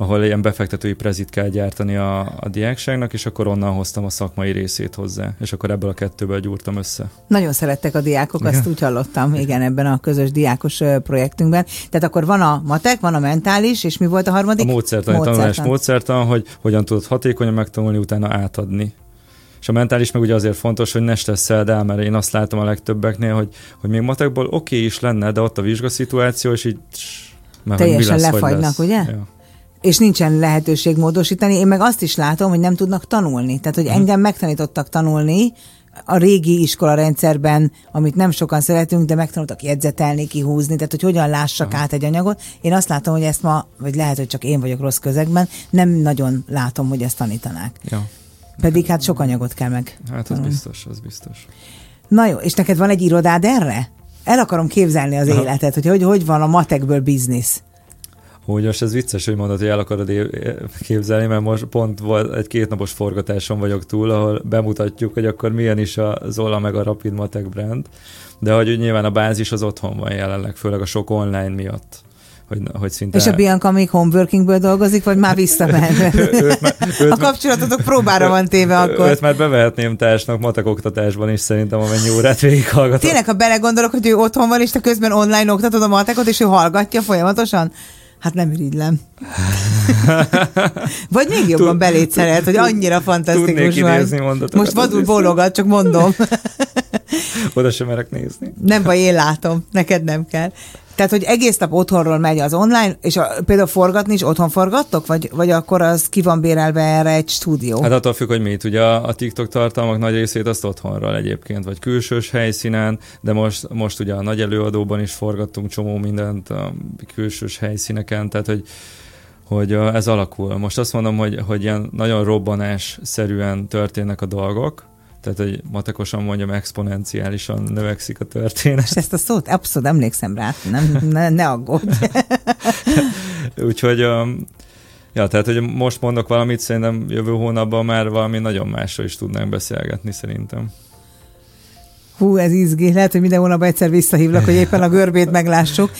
ahol ilyen befektetői prezit kell gyártani a, a diákságnak, és akkor onnan hoztam a szakmai részét hozzá, és akkor ebből a kettőből gyúrtam össze. Nagyon szerettek a diákok, igen. azt úgy hallottam, igen, ebben a közös diákos projektünkben. Tehát akkor van a matek, van a mentális, és mi volt a harmadik? A módszertan, módszertan. tanulás módszertan, hogy hogyan tudod hatékonyan megtanulni, utána átadni. És a mentális meg ugye azért fontos, hogy ne stresszeld el, mert én azt látom a legtöbbeknél, hogy, hogy még matekból oké okay is lenne, de ott a vizsgaszituáció, és így... Mert Teljesen lesz, lefagynak, ugye? Ja és nincsen lehetőség módosítani. Én meg azt is látom, hogy nem tudnak tanulni. Tehát, hogy mhm. engem megtanítottak tanulni, a régi iskola rendszerben, amit nem sokan szeretünk, de megtanultak jegyzetelni, kihúzni, tehát hogy hogyan lássak Aha. át egy anyagot. Én azt látom, hogy ezt ma, vagy lehet, hogy csak én vagyok rossz közegben, nem nagyon látom, hogy ezt tanítanák. Ja. Pedig hát sok anyagot kell meg. Hát az biztos, az biztos. Na jó, és neked van egy irodád erre? El akarom képzelni az Aha. életet, hogy, hogy hogy van a matekből biznisz. Úgy most ez vicces, hogy mondod, hogy el akarod képzelni, mert most pont volt egy kétnapos forgatáson vagyok túl, ahol bemutatjuk, hogy akkor milyen is a Zola meg a Rapid Matek brand, de hogy nyilván a bázis az otthon van jelenleg, főleg a sok online miatt. Hogy, hogy szinte... És a Bianca még homeworkingből dolgozik, vagy már visszament? [LAUGHS] a kapcsolatotok próbára van téve akkor. Őt már bevehetném társnak matek oktatásban is szerintem, amennyi órát végighallgatok. Tényleg, ha belegondolok, hogy ő otthon van, és te közben online oktatod a matekot, és ő hallgatja folyamatosan? Hát nem irigylem. [LAUGHS] Vagy még jobban beléd szeret, hogy annyira fantasztikus vagy. Most vadul bólogat, csak mondom. [LAUGHS] Oda sem merek nézni. Nem baj, én látom, neked nem kell. Tehát, hogy egész nap otthonról megy az online, és a, például forgatni is otthon forgattok, vagy, vagy akkor az ki van bérelve erre egy stúdió? Hát attól függ, hogy mit. Ugye a, TikTok tartalmak nagy részét azt otthonról egyébként, vagy külsős helyszínen, de most, most ugye a nagy előadóban is forgattunk csomó mindent a külsős helyszíneken, tehát hogy hogy ez alakul. Most azt mondom, hogy, hogy ilyen nagyon robbanás szerűen történnek a dolgok, tehát, hogy matekosan mondjam, exponenciálisan növekszik a történet. És ezt a szót abszolút emlékszem rá, nem, ne, ne aggódj. [LAUGHS] Úgyhogy, um, ja, tehát, hogy most mondok valamit, szerintem jövő hónapban már valami nagyon másról is tudnánk beszélgetni szerintem. Hú, ez izgi. Lehet, hogy minden hónapban egyszer visszahívlak, hogy éppen a görbét meglássuk.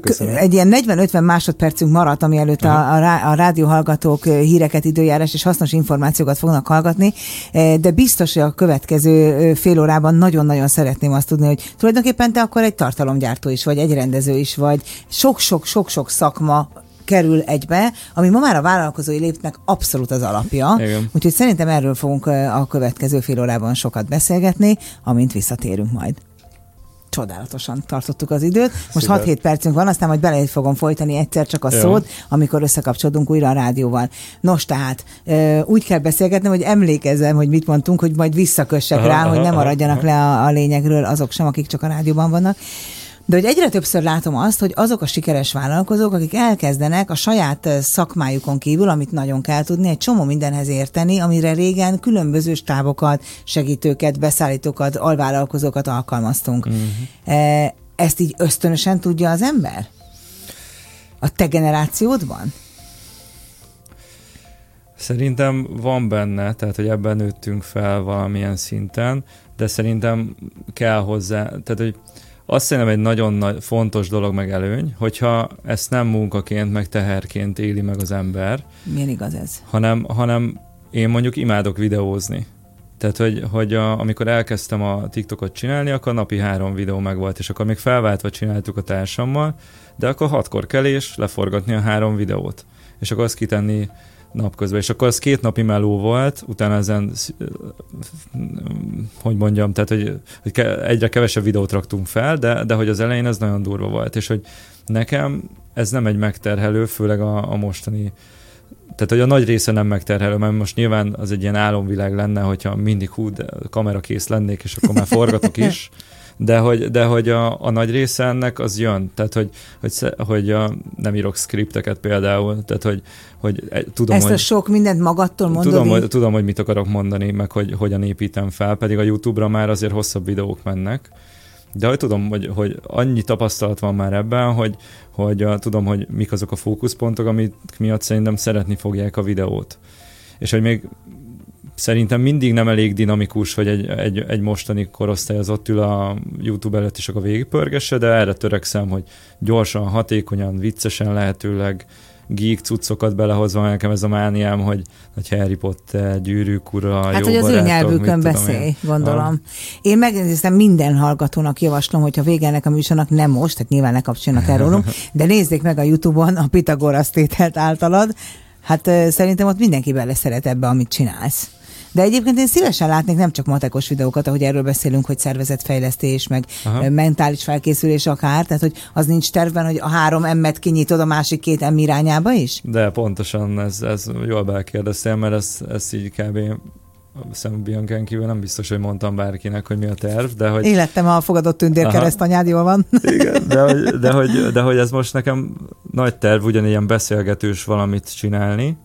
Köszönöm. Egy ilyen 40-50 másodpercünk maradt, ami előtt a, a, a rádióhallgatók híreket, időjárás és hasznos információkat fognak hallgatni, de biztos, hogy a következő fél órában nagyon-nagyon szeretném azt tudni, hogy tulajdonképpen te akkor egy tartalomgyártó is vagy, egy rendező is vagy, sok-sok-sok-sok szakma kerül egybe, ami ma már a vállalkozói lépnek abszolút az alapja. Igen. Úgyhogy szerintem erről fogunk a következő fél órában sokat beszélgetni, amint visszatérünk majd csodálatosan tartottuk az időt. Most 6-7 percünk van, aztán majd bele fogom folytani egyszer csak a Jó. szót, amikor összekapcsolódunk újra a rádióval. Nos, tehát úgy kell beszélgetni, hogy emlékezzem, hogy mit mondtunk, hogy majd visszakössek aha, rá, aha, hogy ne maradjanak aha. le a, a lényegről azok sem, akik csak a rádióban vannak. De hogy egyre többször látom azt, hogy azok a sikeres vállalkozók, akik elkezdenek a saját szakmájukon kívül, amit nagyon kell tudni, egy csomó mindenhez érteni, amire régen különböző stábokat, segítőket, beszállítókat, alvállalkozókat alkalmaztunk. Uh-huh. Ezt így ösztönösen tudja az ember? A te generációdban? Szerintem van benne, tehát hogy ebben nőttünk fel valamilyen szinten, de szerintem kell hozzá, tehát hogy azt szerintem egy nagyon nagy, fontos dolog meg előny, hogyha ezt nem munkaként, meg teherként éli meg az ember. Milyen igaz ez? Hanem, hanem én mondjuk imádok videózni. Tehát, hogy, hogy a, amikor elkezdtem a TikTokot csinálni, akkor napi három videó meg volt, és akkor még felváltva csináltuk a társammal, de akkor hatkor kelés, leforgatni a három videót. És akkor azt kitenni napközben. És akkor az két napi meló volt, utána ezen, hogy mondjam, tehát, hogy, hogy egyre kevesebb videót raktunk fel, de, de hogy az elején ez nagyon durva volt, és hogy nekem ez nem egy megterhelő, főleg a, a mostani tehát, hogy a nagy része nem megterhelő, mert most nyilván az egy ilyen álomvilág lenne, hogyha mindig hú, de kamerakész lennék, és akkor már forgatok is, [LAUGHS] de hogy, de hogy a, a nagy része ennek az jön, tehát hogy, hogy, hogy a, nem írok skripteket például, tehát hogy, hogy e, tudom, Ezt hogy, a sok mindent magadtól mondod? Tudom hogy, tudom, hogy mit akarok mondani, meg hogy hogyan építem fel, pedig a YouTube-ra már azért hosszabb videók mennek, de hogy tudom, hogy, hogy annyi tapasztalat van már ebben, hogy, hogy a, tudom, hogy mik azok a fókuszpontok, amik miatt szerintem szeretni fogják a videót. És hogy még szerintem mindig nem elég dinamikus, hogy egy, egy, egy mostani korosztály az ott ül a YouTube előtt is akkor végigpörgesse, de erre törekszem, hogy gyorsan, hatékonyan, viccesen lehetőleg geek cuccokat belehozva, nekem ez a mániám, hogy, hogy Harry Potter, gyűrűk ura, Hát, hogy az ő barátok, nyelvükön mit tudom beszélj, én. gondolom. Ha. Én megnéztem minden hallgatónak javaslom, hogyha vége ennek a műsornak, nem most, tehát nyilván ne kapcsoljanak el rólunk, [LAUGHS] de nézzék meg a Youtube-on a Pitagorasz tételt általad. Hát szerintem ott mindenki bele szeret ebbe, amit csinálsz. De egyébként én szívesen látnék nem csak matekos videókat, ahogy erről beszélünk, hogy szervezetfejlesztés, meg Aha. mentális felkészülés akár, tehát hogy az nincs tervben, hogy a három emmet kinyitod a másik két em irányába is? De pontosan ez, ez jól belkérdeztél, mert ez, ez így kb. Szem Biancán kívül nem biztos, hogy mondtam bárkinek, hogy mi a terv, de hogy Élettem a fogadott tündér keresztanyád, jól van? [LAUGHS] Igen, de hogy, de, hogy, de hogy ez most nekem nagy terv ugyanilyen beszélgetős valamit csinálni,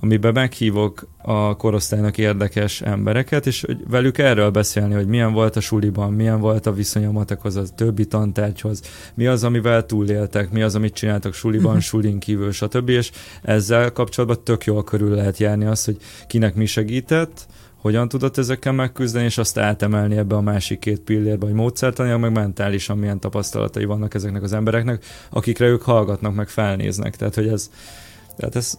amiben meghívok a korosztálynak érdekes embereket, és hogy velük erről beszélni, hogy milyen volt a suliban, milyen volt a viszony a matekhoz, a többi tantárgyhoz, mi az, amivel túléltek, mi az, amit csináltak suliban, sulin kívül, stb. És ezzel kapcsolatban tök jól körül lehet járni azt, hogy kinek mi segített, hogyan tudott ezekkel megküzdeni, és azt átemelni ebbe a másik két pillérbe, hogy módszertanilag, meg mentálisan milyen tapasztalatai vannak ezeknek az embereknek, akikre ők hallgatnak, meg felnéznek. Tehát, hogy ez, tehát ez,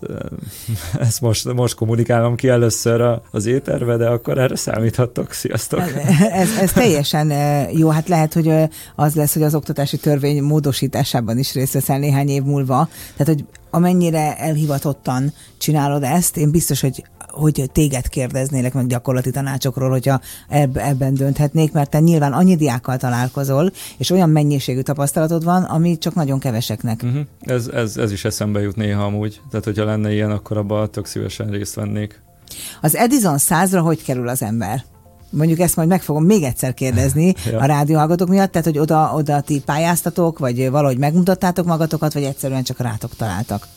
[LAUGHS] ezt most, most kommunikálom ki először az éterbe, de akkor erre számíthattok. Sziasztok! ez, ez teljesen eh, jó, hát lehet, hogy az lesz, hogy az oktatási törvény módosításában is részt veszel néhány év múlva. Tehát, hogy amennyire elhivatottan csinálod ezt, én biztos, hogy hogy téged kérdeznélek meg gyakorlati tanácsokról, hogyha eb- ebben dönthetnék, mert te nyilván annyi diákkal találkozol, és olyan mennyiségű tapasztalatod van, ami csak nagyon keveseknek. Uh-huh. Ez, ez, ez is eszembe jut néha amúgy. Tehát, hogyha lenne ilyen, akkor abban tök szívesen részt vennék. Az Edison 100-ra hogy kerül az ember? Mondjuk ezt majd meg fogom még egyszer kérdezni [LAUGHS] Ja. a rádióhallgatók miatt, tehát hogy oda, oda ti pályáztatok, vagy valahogy megmutattátok magatokat, vagy egyszerűen csak rátok találtak.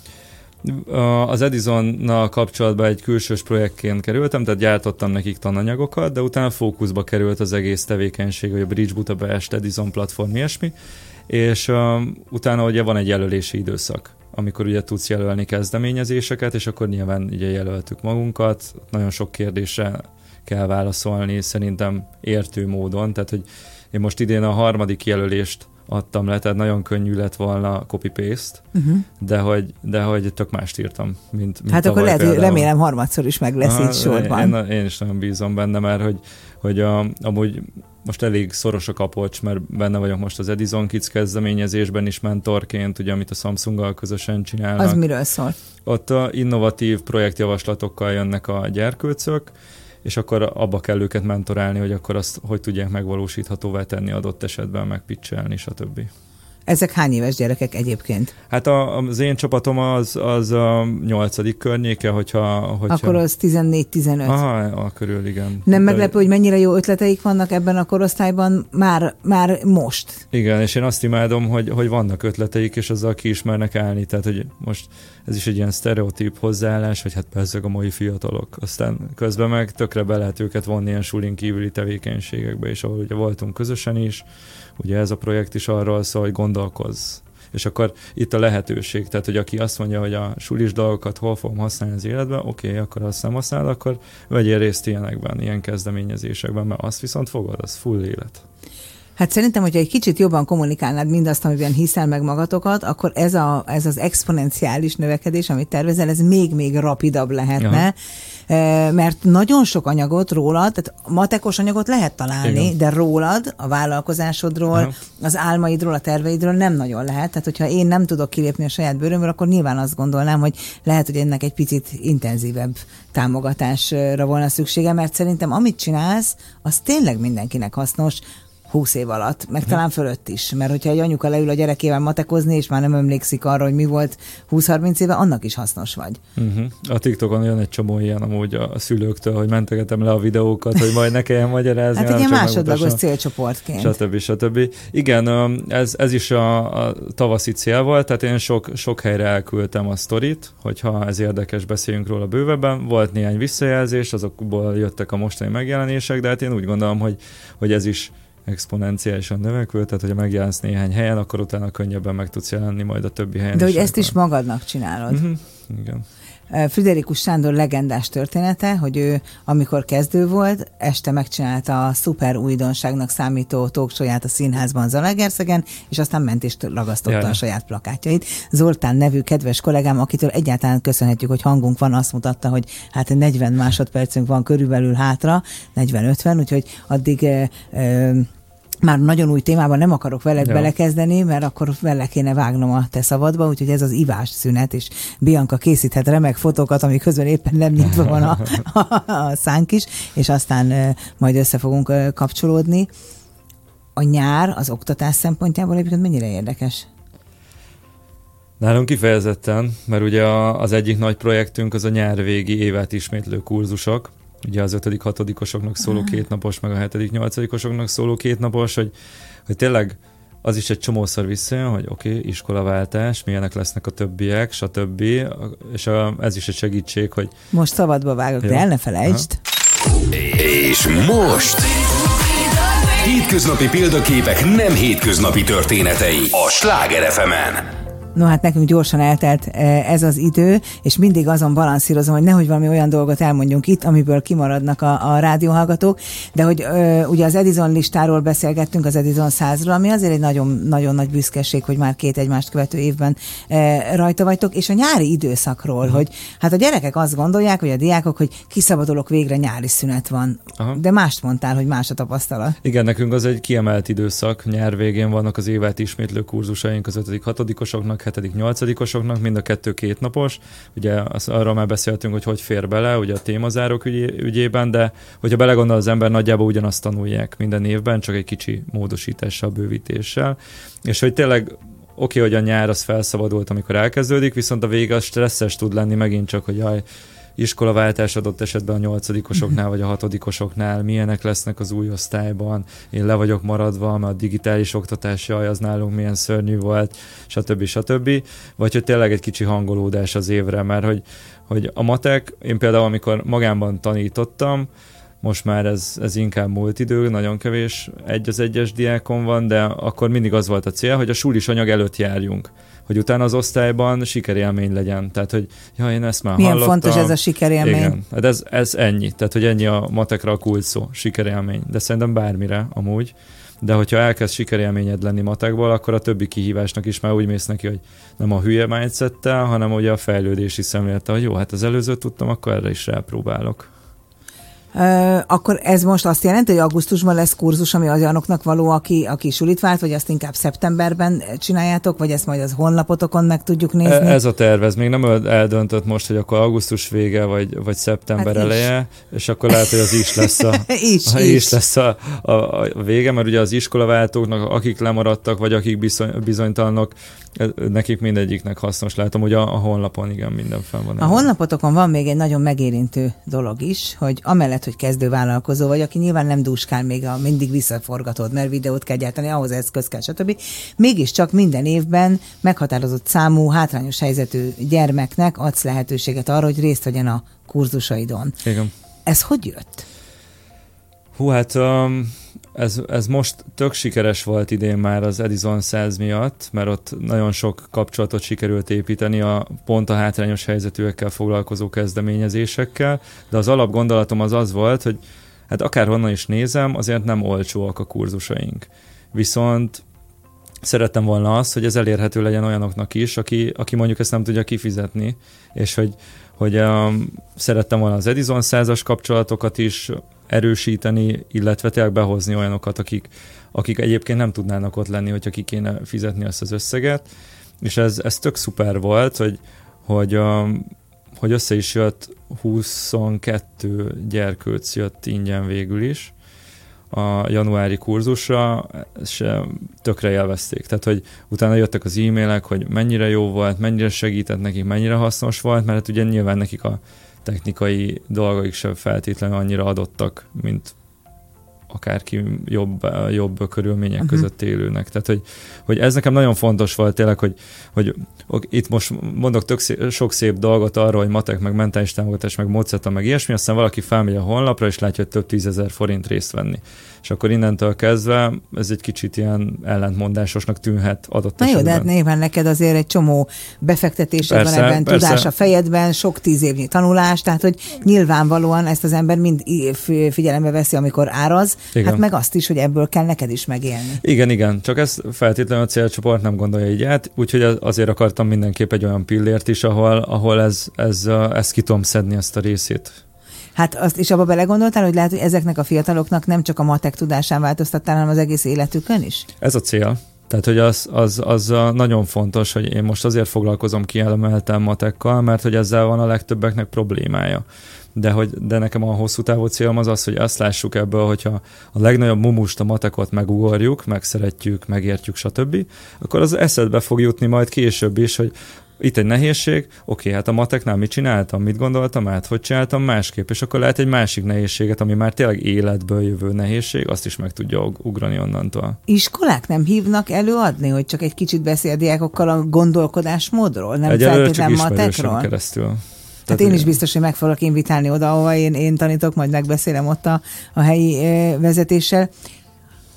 Az Edisonnal kapcsolatban egy külsős projektként kerültem, tehát gyártottam nekik tananyagokat, de utána fókuszba került az egész tevékenység, hogy a Bridge Budapest, Edison platform, ilyesmi, és um, utána ugye van egy jelölési időszak, amikor ugye tudsz jelölni kezdeményezéseket, és akkor nyilván ugye jelöltük magunkat, nagyon sok kérdésre kell válaszolni, szerintem értő módon, tehát hogy én most idén a harmadik jelölést adtam le, tehát nagyon könnyű lett volna copy-paste, Uh-huh. de hogy, de hogy tök mást írtam, mint, mint Hát akkor lehet, hogy például. remélem harmadszor is meg lesz Aha, így sorban. Én, én is nagyon bízom benne, mert hogy, hogy a, amúgy most elég szoros a kapocs, mert benne vagyok most az Edison Kids kezdeményezésben is mentorként, ugye, amit a Samsunggal közösen csinálnak. Az miről szól? Ott a innovatív projektjavaslatokkal jönnek a gyerkőcök, és akkor abba kell őket mentorálni, hogy akkor azt hogy tudják megvalósíthatóvá tenni adott esetben, megpiccelni, stb. Ezek hány éves gyerekek egyébként? Hát a, az én csapatom az, az a nyolcadik környéke, hogyha... hogyha... Akkor az 14-15. Aha, a körül, igen. Nem De- meglepő, hogy mennyire jó ötleteik vannak ebben a korosztályban már, már most. Igen, és én azt imádom, hogy, hogy vannak ötleteik, és azzal kiismernek állni. Tehát, hogy most ez is egy ilyen sztereotíp hozzáállás, hogy hát persze a mai fiatalok. Aztán közben meg tökre be lehet őket vonni ilyen sulin kívüli tevékenységekbe, és ahol ugye voltunk közösen is, ugye ez a projekt is arról szól, hogy gondolkozz. És akkor itt a lehetőség, tehát hogy aki azt mondja, hogy a sulis dolgokat hol fogom használni az életben, oké, okay, akkor azt nem használod, akkor vegyél részt ilyenekben, ilyen kezdeményezésekben, mert azt viszont fogod, az full élet. Hát szerintem, hogyha egy kicsit jobban kommunikálnád mindazt, amiben hiszel meg magatokat, akkor ez, a, ez az exponenciális növekedés, amit tervezel, ez még-még rapidabb lehetne, Aha. Mert nagyon sok anyagot rólad, tehát matekos anyagot lehet találni, Igen. de rólad, a vállalkozásodról, Aha. az álmaidról, a terveidről nem nagyon lehet. Tehát, hogyha én nem tudok kilépni a saját bőrömről, akkor nyilván azt gondolnám, hogy lehet, hogy ennek egy picit intenzívebb támogatásra volna szüksége, mert szerintem amit csinálsz, az tényleg mindenkinek hasznos, 20 év alatt, meg talán fölött is. Mert hogyha egy anyuka leül a gyerekével matekozni, és már nem emlékszik arra, hogy mi volt 20-30 éve, annak is hasznos vagy. Uh-huh. A TikTokon jön egy csomó ilyen amúgy a szülőktől, hogy mentegetem le a videókat, hogy majd ne kelljen magyarázni. Hát egy másodlagos célcsoportként. Stb. stb. Igen, ez, ez is a, a tavaszi cél volt, tehát én sok, sok helyre elküldtem a sztorit, hogyha ez érdekes, beszéljünk róla bővebben. Volt néhány visszajelzés, azokból jöttek a mostani megjelenések, de hát én úgy gondolom, hogy, hogy ez is exponenciálisan növekvő, tehát hogyha megjelensz néhány helyen, akkor utána könnyebben meg tudsz jelenni majd a többi helyen De hogy ezt is magadnak csinálod. Mhm, Igen. Friderikus Sándor legendás története, hogy ő, amikor kezdő volt, este megcsinálta a szuper újdonságnak számító talksóját a színházban Zalaegerszegen, és aztán ment és ragasztotta Jaj. a saját plakátjait. Zoltán nevű kedves kollégám, akitől egyáltalán köszönhetjük, hogy hangunk van, azt mutatta, hogy hát 40 másodpercünk van körülbelül hátra, 40-50, úgyhogy addig e, e, már nagyon új témában nem akarok veled ja. belekezdeni, mert akkor vele kéne vágnom a te szabadba, úgyhogy ez az ivás szünet, és Bianca készíthet remek fotókat, amik közben éppen nem nyitva van a, a, a szánk is, és aztán majd össze fogunk kapcsolódni. A nyár az oktatás szempontjából egyébként mennyire érdekes? Nálunk kifejezetten, mert ugye az egyik nagy projektünk az a nyárvégi évet ismétlő kurzusok, ugye az ötödik, hatodikosoknak szóló kétnapos, meg a hetedik, nyolcadikosoknak szóló kétnapos, hogy, hogy tényleg az is egy csomószor visszajön, hogy oké, okay, iskolaváltás, milyenek lesznek a többiek, stb. És a, ez is egy segítség, hogy... Most szabadba vágok, de el ne felejtsd. És most... Hétköznapi példaképek nem hétköznapi történetei a Sláger fm -en. No hát nekünk gyorsan eltelt e, ez az idő, és mindig azon balanszírozom, hogy nehogy valami olyan dolgot elmondjunk itt, amiből kimaradnak a, a rádióhallgatók, de hogy ö, ugye az Edison listáról beszélgettünk, az Edison 100-ról, ami azért egy nagyon, nagyon nagy büszkeség, hogy már két egymást követő évben e, rajta vagytok, és a nyári időszakról, uh-huh. hogy hát a gyerekek azt gondolják, hogy a diákok, hogy kiszabadulok végre nyári szünet van. Aha. De mást mondtál, hogy más a tapasztalat. Igen, nekünk az egy kiemelt időszak, nyár végén vannak az évet ismétlő kurzusaink az 5.-6. 7 nyolcadikosoknak, mind a kettő két napos. Ugye az, arról már beszéltünk, hogy hogy fér bele, ugye a témazárok ügy, ügyében, de hogyha belegondol az ember, nagyjából ugyanazt tanulják minden évben, csak egy kicsi módosítással, bővítéssel. És hogy tényleg oké, okay, hogy a nyár az felszabadult, amikor elkezdődik, viszont a vége az stresszes tud lenni megint csak, hogy jaj, iskolaváltás adott esetben a nyolcadikosoknál vagy a hatodikosoknál, milyenek lesznek az új osztályban, én le vagyok maradva, mert a digitális oktatás, jaj, az nálunk milyen szörnyű volt, stb. stb. Vagy hogy tényleg egy kicsi hangolódás az évre, mert hogy, hogy a matek, én például amikor magánban tanítottam, most már ez, ez inkább múlt idő, nagyon kevés egy az egyes diákon van, de akkor mindig az volt a cél, hogy a sulis anyag előtt járjunk hogy utána az osztályban sikerélmény legyen. Tehát, hogy ja, én ezt már Milyen hallottam. fontos ez a sikerélmény. Igen, hát ez, ez ennyi. Tehát, hogy ennyi a matekra a kult szó, sikerélmény. De szerintem bármire amúgy. De hogyha elkezd sikerélményed lenni matekból, akkor a többi kihívásnak is már úgy mész neki, hogy nem a hülye mindset hanem ugye a fejlődési szemlélete, hogy jó, hát az előzőt tudtam, akkor erre is rápróbálok akkor ez most azt jelenti, hogy augusztusban lesz kurzus, ami olyanoknak való, aki, aki sulit vált, vagy azt inkább szeptemberben csináljátok, vagy ezt majd az honlapotokon meg tudjuk nézni? E, ez a terv, ez még nem eldöntött most, hogy akkor augusztus vége, vagy, vagy szeptember hát eleje, is. és akkor lehet, hogy az is lesz a, [LAUGHS] is, a, is. is lesz a, a, a vége, mert ugye az iskolaváltóknak, akik lemaradtak, vagy akik bizony, bizonytalanok, nekik mindegyiknek hasznos. Látom, hogy a, a honlapon igen, minden fenn van. A honlapotokon van még egy nagyon megérintő dolog is, hogy amellett, hogy kezdő vállalkozó vagy, aki nyilván nem dúskál még, a, mindig visszaforgatod, mert videót kell gyártani, ahhoz eszköz kell, stb. Mégiscsak minden évben meghatározott számú hátrányos helyzetű gyermeknek adsz lehetőséget arra, hogy részt vegyen a kurzusaidon. Igen. Ez hogy jött? Hú, hát um, ez, ez most tök sikeres volt idén már az Edison 100 miatt, mert ott nagyon sok kapcsolatot sikerült építeni a pont a hátrányos helyzetűekkel foglalkozó kezdeményezésekkel, de az alapgondolatom az az volt, hogy hát akárhonnan is nézem, azért nem olcsóak a kurzusaink. Viszont szerettem volna azt, hogy ez elérhető legyen olyanoknak is, aki, aki mondjuk ezt nem tudja kifizetni, és hogy, hogy um, szerettem volna az Edison százas kapcsolatokat is erősíteni, illetve tényleg behozni olyanokat, akik, akik egyébként nem tudnának ott lenni, hogyha ki kéne fizetni azt az összeget. És ez, ez tök szuper volt, hogy, hogy, um, hogy össze is jött 22 gyerkőc jött ingyen végül is a januári kurzusra, és tökre élvezték. Tehát, hogy utána jöttek az e-mailek, hogy mennyire jó volt, mennyire segített nekik, mennyire hasznos volt, mert hát ugye nyilván nekik a technikai dolgaik sem feltétlenül annyira adottak, mint akárki jobb, jobb körülmények uh-huh. között élőnek. Tehát, hogy, hogy ez nekem nagyon fontos volt tényleg, hogy, hogy itt most mondok tök szép, sok szép dolgot arról, hogy matek, meg mentális támogatás, meg módszerta, meg ilyesmi, aztán valaki felmegy a honlapra, és látja, hogy több tízezer forint részt venni és akkor innentől kezdve ez egy kicsit ilyen ellentmondásosnak tűnhet adott Na esetben. jó, de hát nyilván neked azért egy csomó befektetésed van ebben, persze. tudás a fejedben, sok tíz évnyi tanulás, tehát hogy nyilvánvalóan ezt az ember mind figyelembe veszi, amikor áraz, igen. hát meg azt is, hogy ebből kell neked is megélni. Igen, igen, csak ez feltétlenül a célcsoport nem gondolja így át, úgyhogy azért akartam mindenképp egy olyan pillért is, ahol, ahol ez, ez, ezt ki tudom szedni ezt a részét. Hát azt is abba belegondoltál, hogy lehet, hogy ezeknek a fiataloknak nem csak a matek tudásán változtattál, hanem az egész életükön is? Ez a cél. Tehát, hogy az, az, az nagyon fontos, hogy én most azért foglalkozom kielemelten matekkal, mert hogy ezzel van a legtöbbeknek problémája. De, hogy, de nekem a hosszú távú célom az az, hogy azt lássuk ebből, hogyha a legnagyobb mumust, a matekot megugorjuk, megszeretjük, megértjük, stb., akkor az eszedbe fog jutni majd később is, hogy itt egy nehézség, oké, hát a mateknál mit csináltam, mit gondoltam át, hogy csináltam másképp, és akkor lehet egy másik nehézséget, ami már tényleg életből jövő nehézség, azt is meg tudja ugrani onnantól. Iskolák nem hívnak előadni, hogy csak egy kicsit beszél a diákokkal a gondolkodásmódról, nem feltétlenül matekról? keresztül. Tehát, Tehát én is biztos, hogy meg fogok invitálni oda, ahova én, én tanítok, majd megbeszélem ott a, a helyi vezetéssel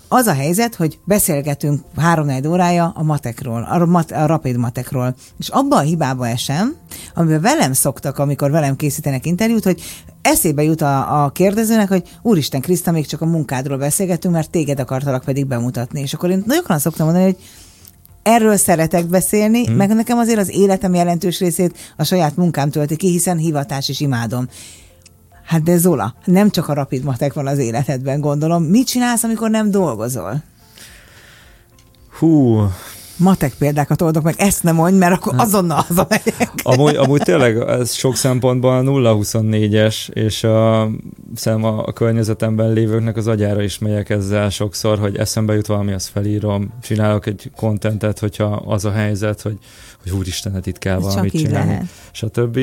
az a helyzet, hogy beszélgetünk három órája a matekról, a, mat, a rapid matekról, és abban a hibába esem, amiben velem szoktak, amikor velem készítenek interjút, hogy eszébe jut a, a kérdezőnek, hogy úristen Kriszta, még csak a munkádról beszélgetünk, mert téged akartalak pedig bemutatni. És akkor én nagyon szoktam mondani, hogy erről szeretek beszélni, hmm. meg nekem azért az életem jelentős részét a saját munkám tölti ki, hiszen hivatás is imádom. Hát de Zola, nem csak a rapid matek van az életedben, gondolom. Mit csinálsz, amikor nem dolgozol? Hú, matek példákat oldok meg, ezt nem mondj, mert akkor hát. azonnal hazamegyek. Amúgy, amúgy tényleg ez sok szempontból 0-24-es, és a, szem a, a környezetemben lévőknek az agyára is megyek ezzel sokszor, hogy eszembe jut valami, azt felírom, csinálok egy kontentet, hogyha az a helyzet, hogy, hogy úristen, hát itt kell valamit csinálni, lehet. stb.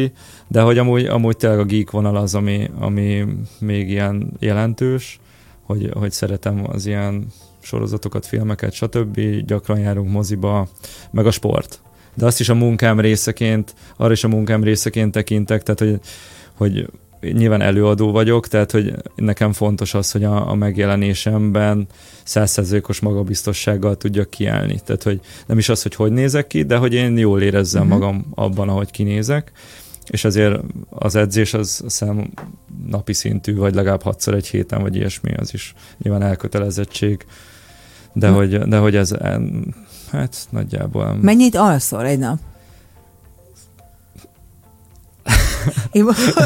De hogy amúgy, amúgy tényleg a geek vonal az, ami, ami még ilyen jelentős, hogy, hogy szeretem az ilyen sorozatokat, filmeket, stb. Gyakran járunk moziba, meg a sport. De azt is a munkám részeként, arra is a munkám részeként tekintek, tehát hogy, hogy nyilván előadó vagyok, tehát hogy nekem fontos az, hogy a, a megjelenésemben százszerzőkos magabiztossággal tudjak kiállni. Tehát, hogy nem is az, hogy hogy nézek ki, de hogy én jól érezzem uh-huh. magam abban, ahogy kinézek, és azért az edzés az szem napi szintű, vagy legalább hatszor egy héten, vagy ilyesmi, az is nyilván elkötelezettség de, hm. hogy, de hogy ez, hát nagyjából... Mennyit alszol egy nap?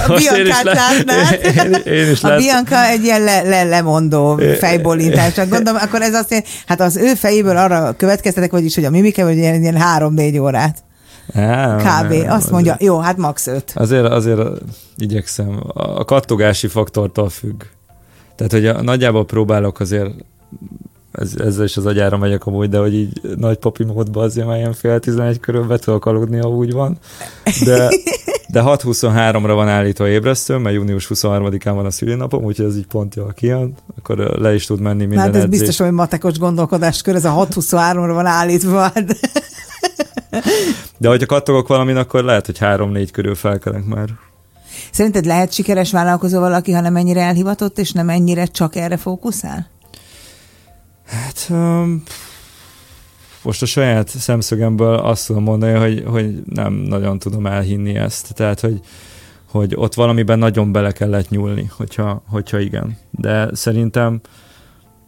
A Biancát látnád. Én, én is a Bianca egy ilyen le, le, lemondó fejbólintás, csak gondolom, akkor ez azt jelenti, hát az ő fejéből arra következtetek, vagyis, hogy a mimike, hogy ilyen, ilyen három-négy órát. Nem, Kb. Nem, azt mondja, azért, jó, hát max. öt. Azért, azért igyekszem. A kattogási faktortól függ. Tehát, hogy a, nagyjából próbálok azért ez, ezzel is az agyára megyek amúgy, de hogy így nagy papi módban azért már ilyen fél 11 körül be tudok aludni, ha úgy van. De, [LAUGHS] de 6.23-ra van állítva ébresztő, mert június 23-án van a szülinapom, úgyhogy ez így pont jól kijön, akkor le is tud menni minden Hát ez edzés. biztos, hogy matekos gondolkodáskör, ez a 6.23-ra van állítva. De hogyha kattogok valamin, akkor lehet, hogy 3-4 körül felkelek már. Szerinted lehet sikeres vállalkozó valaki, ha nem ennyire elhivatott, és nem ennyire csak erre fókuszál? Hát um, most a saját szemszögemből azt tudom mondani, hogy, hogy nem nagyon tudom elhinni ezt. Tehát, hogy, hogy ott valamiben nagyon bele kellett nyúlni, hogyha, hogyha igen. De szerintem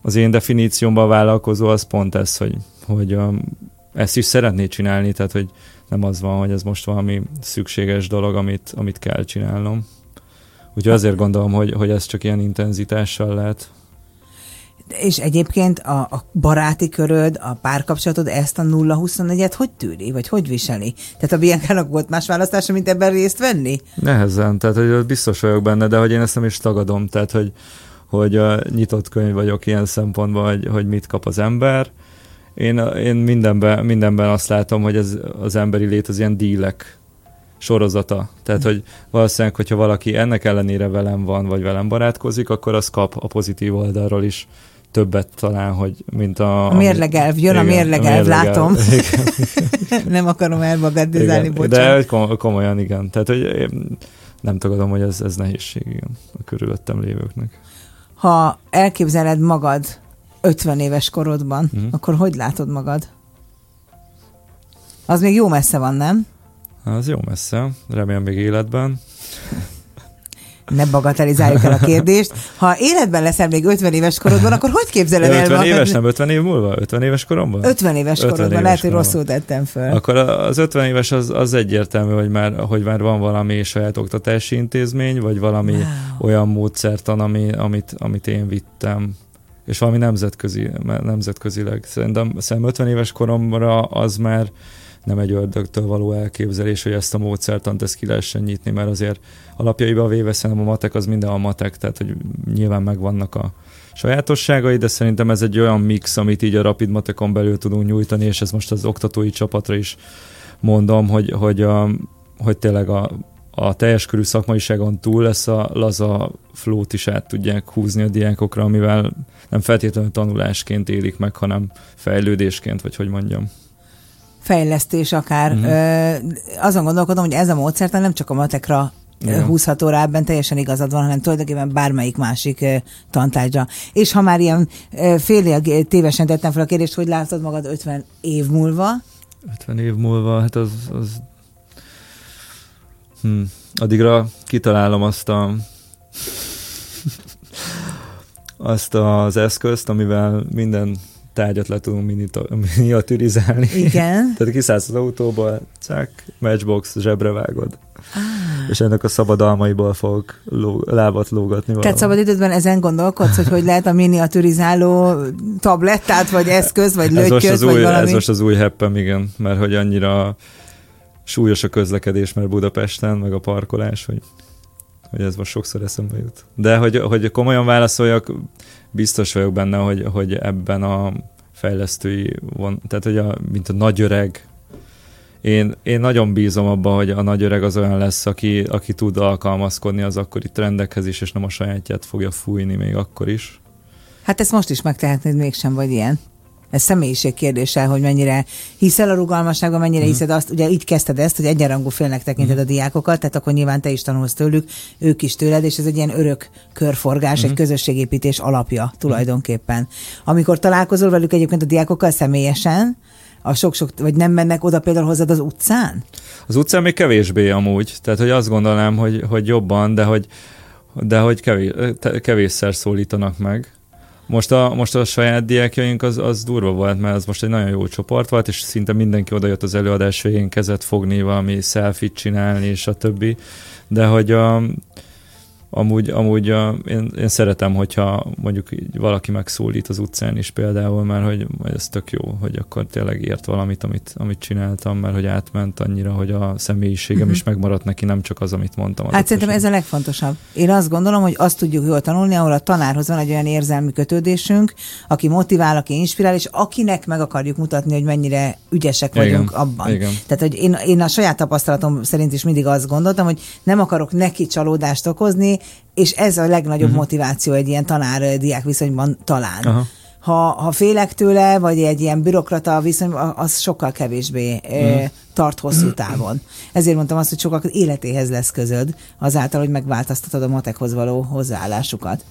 az én definíciómban a vállalkozó az pont ez, hogy, hogy um, ezt is szeretné csinálni, tehát hogy nem az van, hogy ez most valami szükséges dolog, amit, amit kell csinálnom. Úgyhogy azért gondolom, hogy, hogy ez csak ilyen intenzitással lehet és egyébként a, a baráti köröd, a párkapcsolatod ezt a 0-24-et hogy tűri, vagy hogy viseli? Tehát a Biancának volt más választása, mint ebben részt venni? Nehezen, tehát hogy biztos vagyok benne, de hogy én ezt nem is tagadom, tehát hogy, hogy a nyitott könyv vagyok ilyen szempontból, hogy, hogy mit kap az ember. Én, én mindenben, mindenben azt látom, hogy ez, az emberi lét az ilyen dílek sorozata. Tehát, hogy valószínűleg, hogyha valaki ennek ellenére velem van, vagy velem barátkozik, akkor az kap a pozitív oldalról is többet talán, hogy mint a... A mérlegelv, jön igen, a mérlegelv, látom. [LAUGHS] nem akarom elmagadizálni, bocsánat. De komolyan igen. Tehát, hogy nem tagadom, hogy ez, ez nehézség igen, a körülöttem lévőknek. Ha elképzeled magad 50 éves korodban, uh-huh. akkor hogy látod magad? Az még jó messze van, nem? Az jó messze. Remélem még életben ne bagatelizáljuk el a kérdést. Ha életben leszel még 50 éves korodban, akkor hogy képzeled el? 50 éves, nem 50 év múlva? 50 éves koromban? 50 éves 50 korodban, éves lehet, hogy rosszul tettem föl. Akkor az 50 éves az, az egyértelmű, hogy már, hogy már van valami saját oktatási intézmény, vagy valami wow. olyan módszertan, ami, amit, amit én vittem és valami nemzetközi, nemzetközileg. Szerintem, szerintem 50 éves koromra az már nem egy ördögtől való elképzelés, hogy ezt a módszertant ezt ki lehessen nyitni, mert azért alapjaiba véve szerintem a matek az minden a matek, tehát hogy nyilván megvannak a sajátosságai, de szerintem ez egy olyan mix, amit így a Rapid Matekon belül tudunk nyújtani, és ez most az oktatói csapatra is mondom, hogy, hogy, a, hogy tényleg a, a teljes körű szakmaiságon túl lesz a laza flót is át tudják húzni a diákokra, amivel nem feltétlenül tanulásként élik meg, hanem fejlődésként, vagy hogy mondjam fejlesztés akár. Uh-huh. Ö, azon gondolkodom, hogy ez a módszert nem csak a matekra igen. húzható rá, ebben teljesen igazad van, hanem tulajdonképpen bármelyik másik tantárgyra. És ha már ilyen félig tévesen tettem fel a kérdést, hogy látod magad 50 év múlva? 50 év múlva, hát az, az... Hm. addigra kitalálom azt a [LAUGHS] azt az eszközt, amivel minden tárgyat le tudunk miniaturizálni. Igen. [LAUGHS] Tehát kiszállsz az autóba, csak matchbox, zsebre vágod. Ah. És ennek a szabadalmaiból fogok ló, lábat lógatni. Tehát szabad időben ezen gondolkodsz, hogy hogy lehet a miniaturizáló tablettát, vagy eszköz, vagy lötyöt, vagy új, valami? Ez most az új heppem, igen, mert hogy annyira súlyos a közlekedés, mert Budapesten, meg a parkolás, hogy, hogy ez most sokszor eszembe jut. De hogy, hogy komolyan válaszoljak, biztos vagyok benne, hogy, hogy ebben a fejlesztői van, tehát hogy a, mint a nagy öreg, én, én nagyon bízom abban, hogy a nagy öreg az olyan lesz, aki, aki tud alkalmazkodni az akkori trendekhez is, és nem a sajátját fogja fújni még akkor is. Hát ezt most is megtehetnéd, mégsem vagy ilyen ez személyiség kérdése, hogy mennyire hiszel a rugalmasságban, mennyire mm. hiszed azt, ugye így kezdted ezt, hogy egyenrangú félnek tekinted mm. a diákokat, tehát akkor nyilván te is tanulsz tőlük, ők is tőled, és ez egy ilyen örök körforgás, mm. egy mhm. közösségépítés alapja tulajdonképpen. Amikor találkozol velük egyébként a diákokkal személyesen, a sok-sok, vagy nem mennek oda például hozzád az utcán? Az utcán még kevésbé amúgy, tehát hogy azt gondolnám, hogy, hogy jobban, de hogy, de hogy kevés, kevésszer szólítanak meg most a, most a saját diákjaink az, az durva volt, mert az most egy nagyon jó csoport volt, és szinte mindenki odajött az előadás végén kezet fogni, valami selfie csinálni, és a többi. De hogy a, amúgy, amúgy a, én, én szeretem, hogyha mondjuk így valaki megszólít az utcán is például, mert hogy, ez tök jó, hogy akkor tényleg ért valamit, amit, amit csináltam, mert hogy átment annyira, hogy a személyiségem uh-huh. is megmaradt neki, nem csak az, amit mondtam. Hát szerintem ez a legfontosabb. Én azt gondolom, hogy azt tudjuk jól tanulni, ahol a tanárhoz van egy olyan érzelmi kötődésünk, aki motivál, aki inspirál, és akinek meg akarjuk mutatni, hogy mennyire ügyesek vagyunk igen, abban. Igen. Tehát, hogy én, én a saját tapasztalatom szerint is mindig azt gondoltam, hogy nem akarok neki csalódást okozni, és ez a legnagyobb uh-huh. motiváció egy ilyen tanár-diák viszonyban talán. Aha. Ha, ha félek tőle, vagy egy ilyen bürokrata viszony, az sokkal kevésbé uh-huh. tart hosszú távon. Ezért mondtam azt, hogy sokkal életéhez lesz közöd, azáltal, hogy megváltoztatod a matekhoz való hozzáállásukat.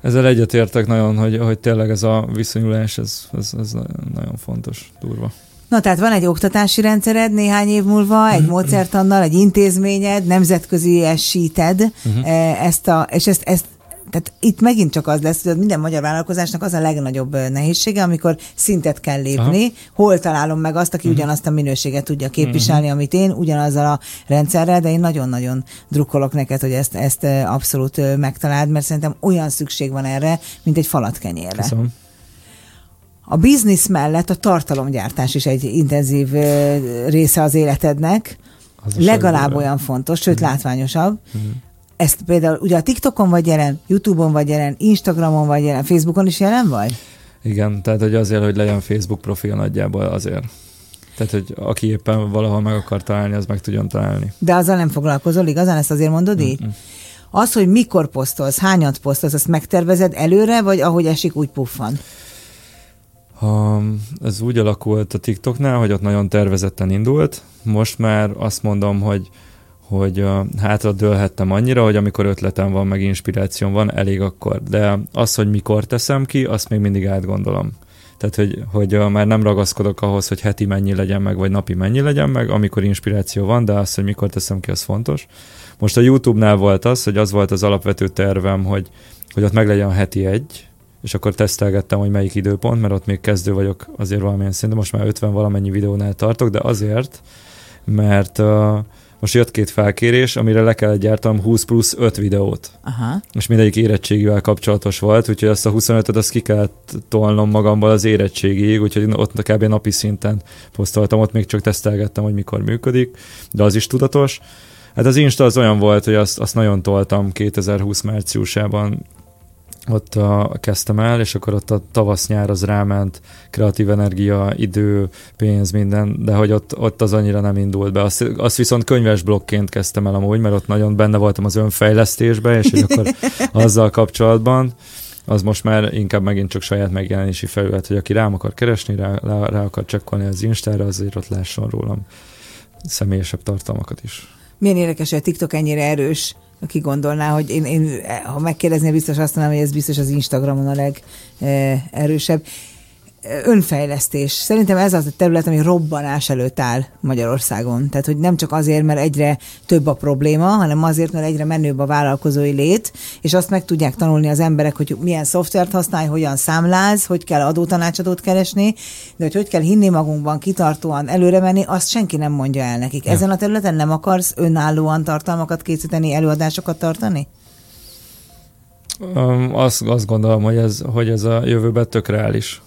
Ezzel egyetértek nagyon, hogy, hogy tényleg ez a viszonyulás, ez, ez, ez nagyon fontos, durva. Na, tehát van egy oktatási rendszered néhány év múlva, egy módszertannal, egy intézményed, nemzetközi esíted uh-huh. ezt a, és ezt, ezt tehát itt megint csak az lesz, hogy minden magyar vállalkozásnak az a legnagyobb nehézsége, amikor szintet kell lépni, Aha. hol találom meg azt, aki uh-huh. ugyanazt a minőséget tudja képviselni, uh-huh. amit én, ugyanazzal a rendszerrel, de én nagyon-nagyon drukkolok neked, hogy ezt, ezt abszolút megtaláld, mert szerintem olyan szükség van erre, mint egy falat kenyérre. Köszönöm. A biznisz mellett a tartalomgyártás is egy intenzív része az életednek. Az Legalább olyan fontos, sőt mm. látványosabb. Mm. Ezt például ugye a TikTokon vagy jelen, YouTube-on vagy jelen, Instagramon vagy jelen, Facebookon is jelen vagy? Igen, tehát hogy azért, hogy legyen Facebook profil nagyjából azért. Tehát, hogy aki éppen valahol meg akar találni, az meg tudjon találni. De azzal nem foglalkozol, igazán ezt azért mondod így? Mm-mm. Az, hogy mikor posztolsz, hányat posztolsz, azt megtervezed előre, vagy ahogy esik, úgy puffan? Ez úgy alakult a TikToknál, hogy ott nagyon tervezetten indult. Most már azt mondom, hogy hogy uh, hátra dőlhettem annyira, hogy amikor ötletem van, meg inspirációm van, elég akkor. De az, hogy mikor teszem ki, azt még mindig átgondolom. Tehát, hogy, hogy uh, már nem ragaszkodok ahhoz, hogy heti mennyi legyen meg, vagy napi mennyi legyen meg, amikor inspiráció van, de az, hogy mikor teszem ki, az fontos. Most a YouTube-nál volt az, hogy az volt az alapvető tervem, hogy, hogy ott meg legyen heti egy, és akkor tesztelgettem, hogy melyik időpont, mert ott még kezdő vagyok azért valamilyen szinten, most már 50 valamennyi videónál tartok, de azért, mert uh, most jött két felkérés, amire le kellett gyártanom 20 plusz 5 videót. Aha. És mindegyik érettségivel kapcsolatos volt, úgyhogy azt a 25-öt azt ki kellett tolnom magamból az érettségiig, úgyhogy ott kb. napi szinten posztoltam, ott még csak tesztelgettem, hogy mikor működik, de az is tudatos. Hát az Insta az olyan volt, hogy azt, azt nagyon toltam 2020 márciusában, ott a, kezdtem el, és akkor ott a tavasz-nyár az ráment, kreatív energia, idő, pénz, minden, de hogy ott, ott az annyira nem indult be. Azt, azt viszont könyves blokként kezdtem el amúgy, mert ott nagyon benne voltam az önfejlesztésbe, és hogy akkor [LAUGHS] azzal kapcsolatban az most már inkább megint csak saját megjelenési felület, hogy aki rám akar keresni, rá, rá, rá akar csekkolni az Instára, azért ott lásson rólam személyesebb tartalmakat is. Milyen érdekes, hogy a TikTok ennyire erős, aki gondolná, hogy én, én ha megkérdeznél, biztos azt mondanám, hogy ez biztos az Instagramon a legerősebb önfejlesztés. Szerintem ez az a terület, ami robbanás előtt áll Magyarországon. Tehát, hogy nem csak azért, mert egyre több a probléma, hanem azért, mert egyre menőbb a vállalkozói lét, és azt meg tudják tanulni az emberek, hogy milyen szoftvert használj, hogyan számláz, hogy kell adótanácsadót keresni, de hogy hogy kell hinni magunkban, kitartóan előre menni, azt senki nem mondja el nekik. Ja. Ezen a területen nem akarsz önállóan tartalmakat készíteni, előadásokat tartani? Um, azt, azt gondolom, hogy ez, hogy ez a jövőben tök reális.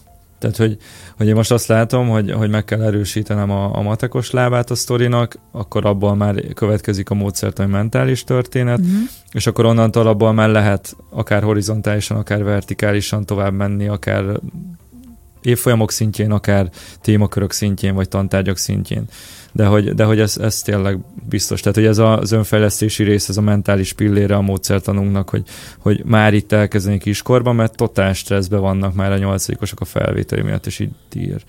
Tehát, hogy, hogy én most azt látom, hogy, hogy meg kell erősítenem a, a matekos lábát a sztorinak, akkor abból már következik a módszertani mentális történet, uh-huh. és akkor onnantól abból már lehet akár horizontálisan, akár vertikálisan tovább menni, akár évfolyamok szintjén, akár témakörök szintjén, vagy tantárgyak szintjén de hogy, de hogy ez, ez tényleg biztos. Tehát, hogy ez az önfejlesztési rész, ez a mentális pillére a módszertanunknak, hogy, hogy már itt elkezdeni kiskorban, mert totál stresszben vannak már a nyolcadikosok a felvételi miatt, és így ír.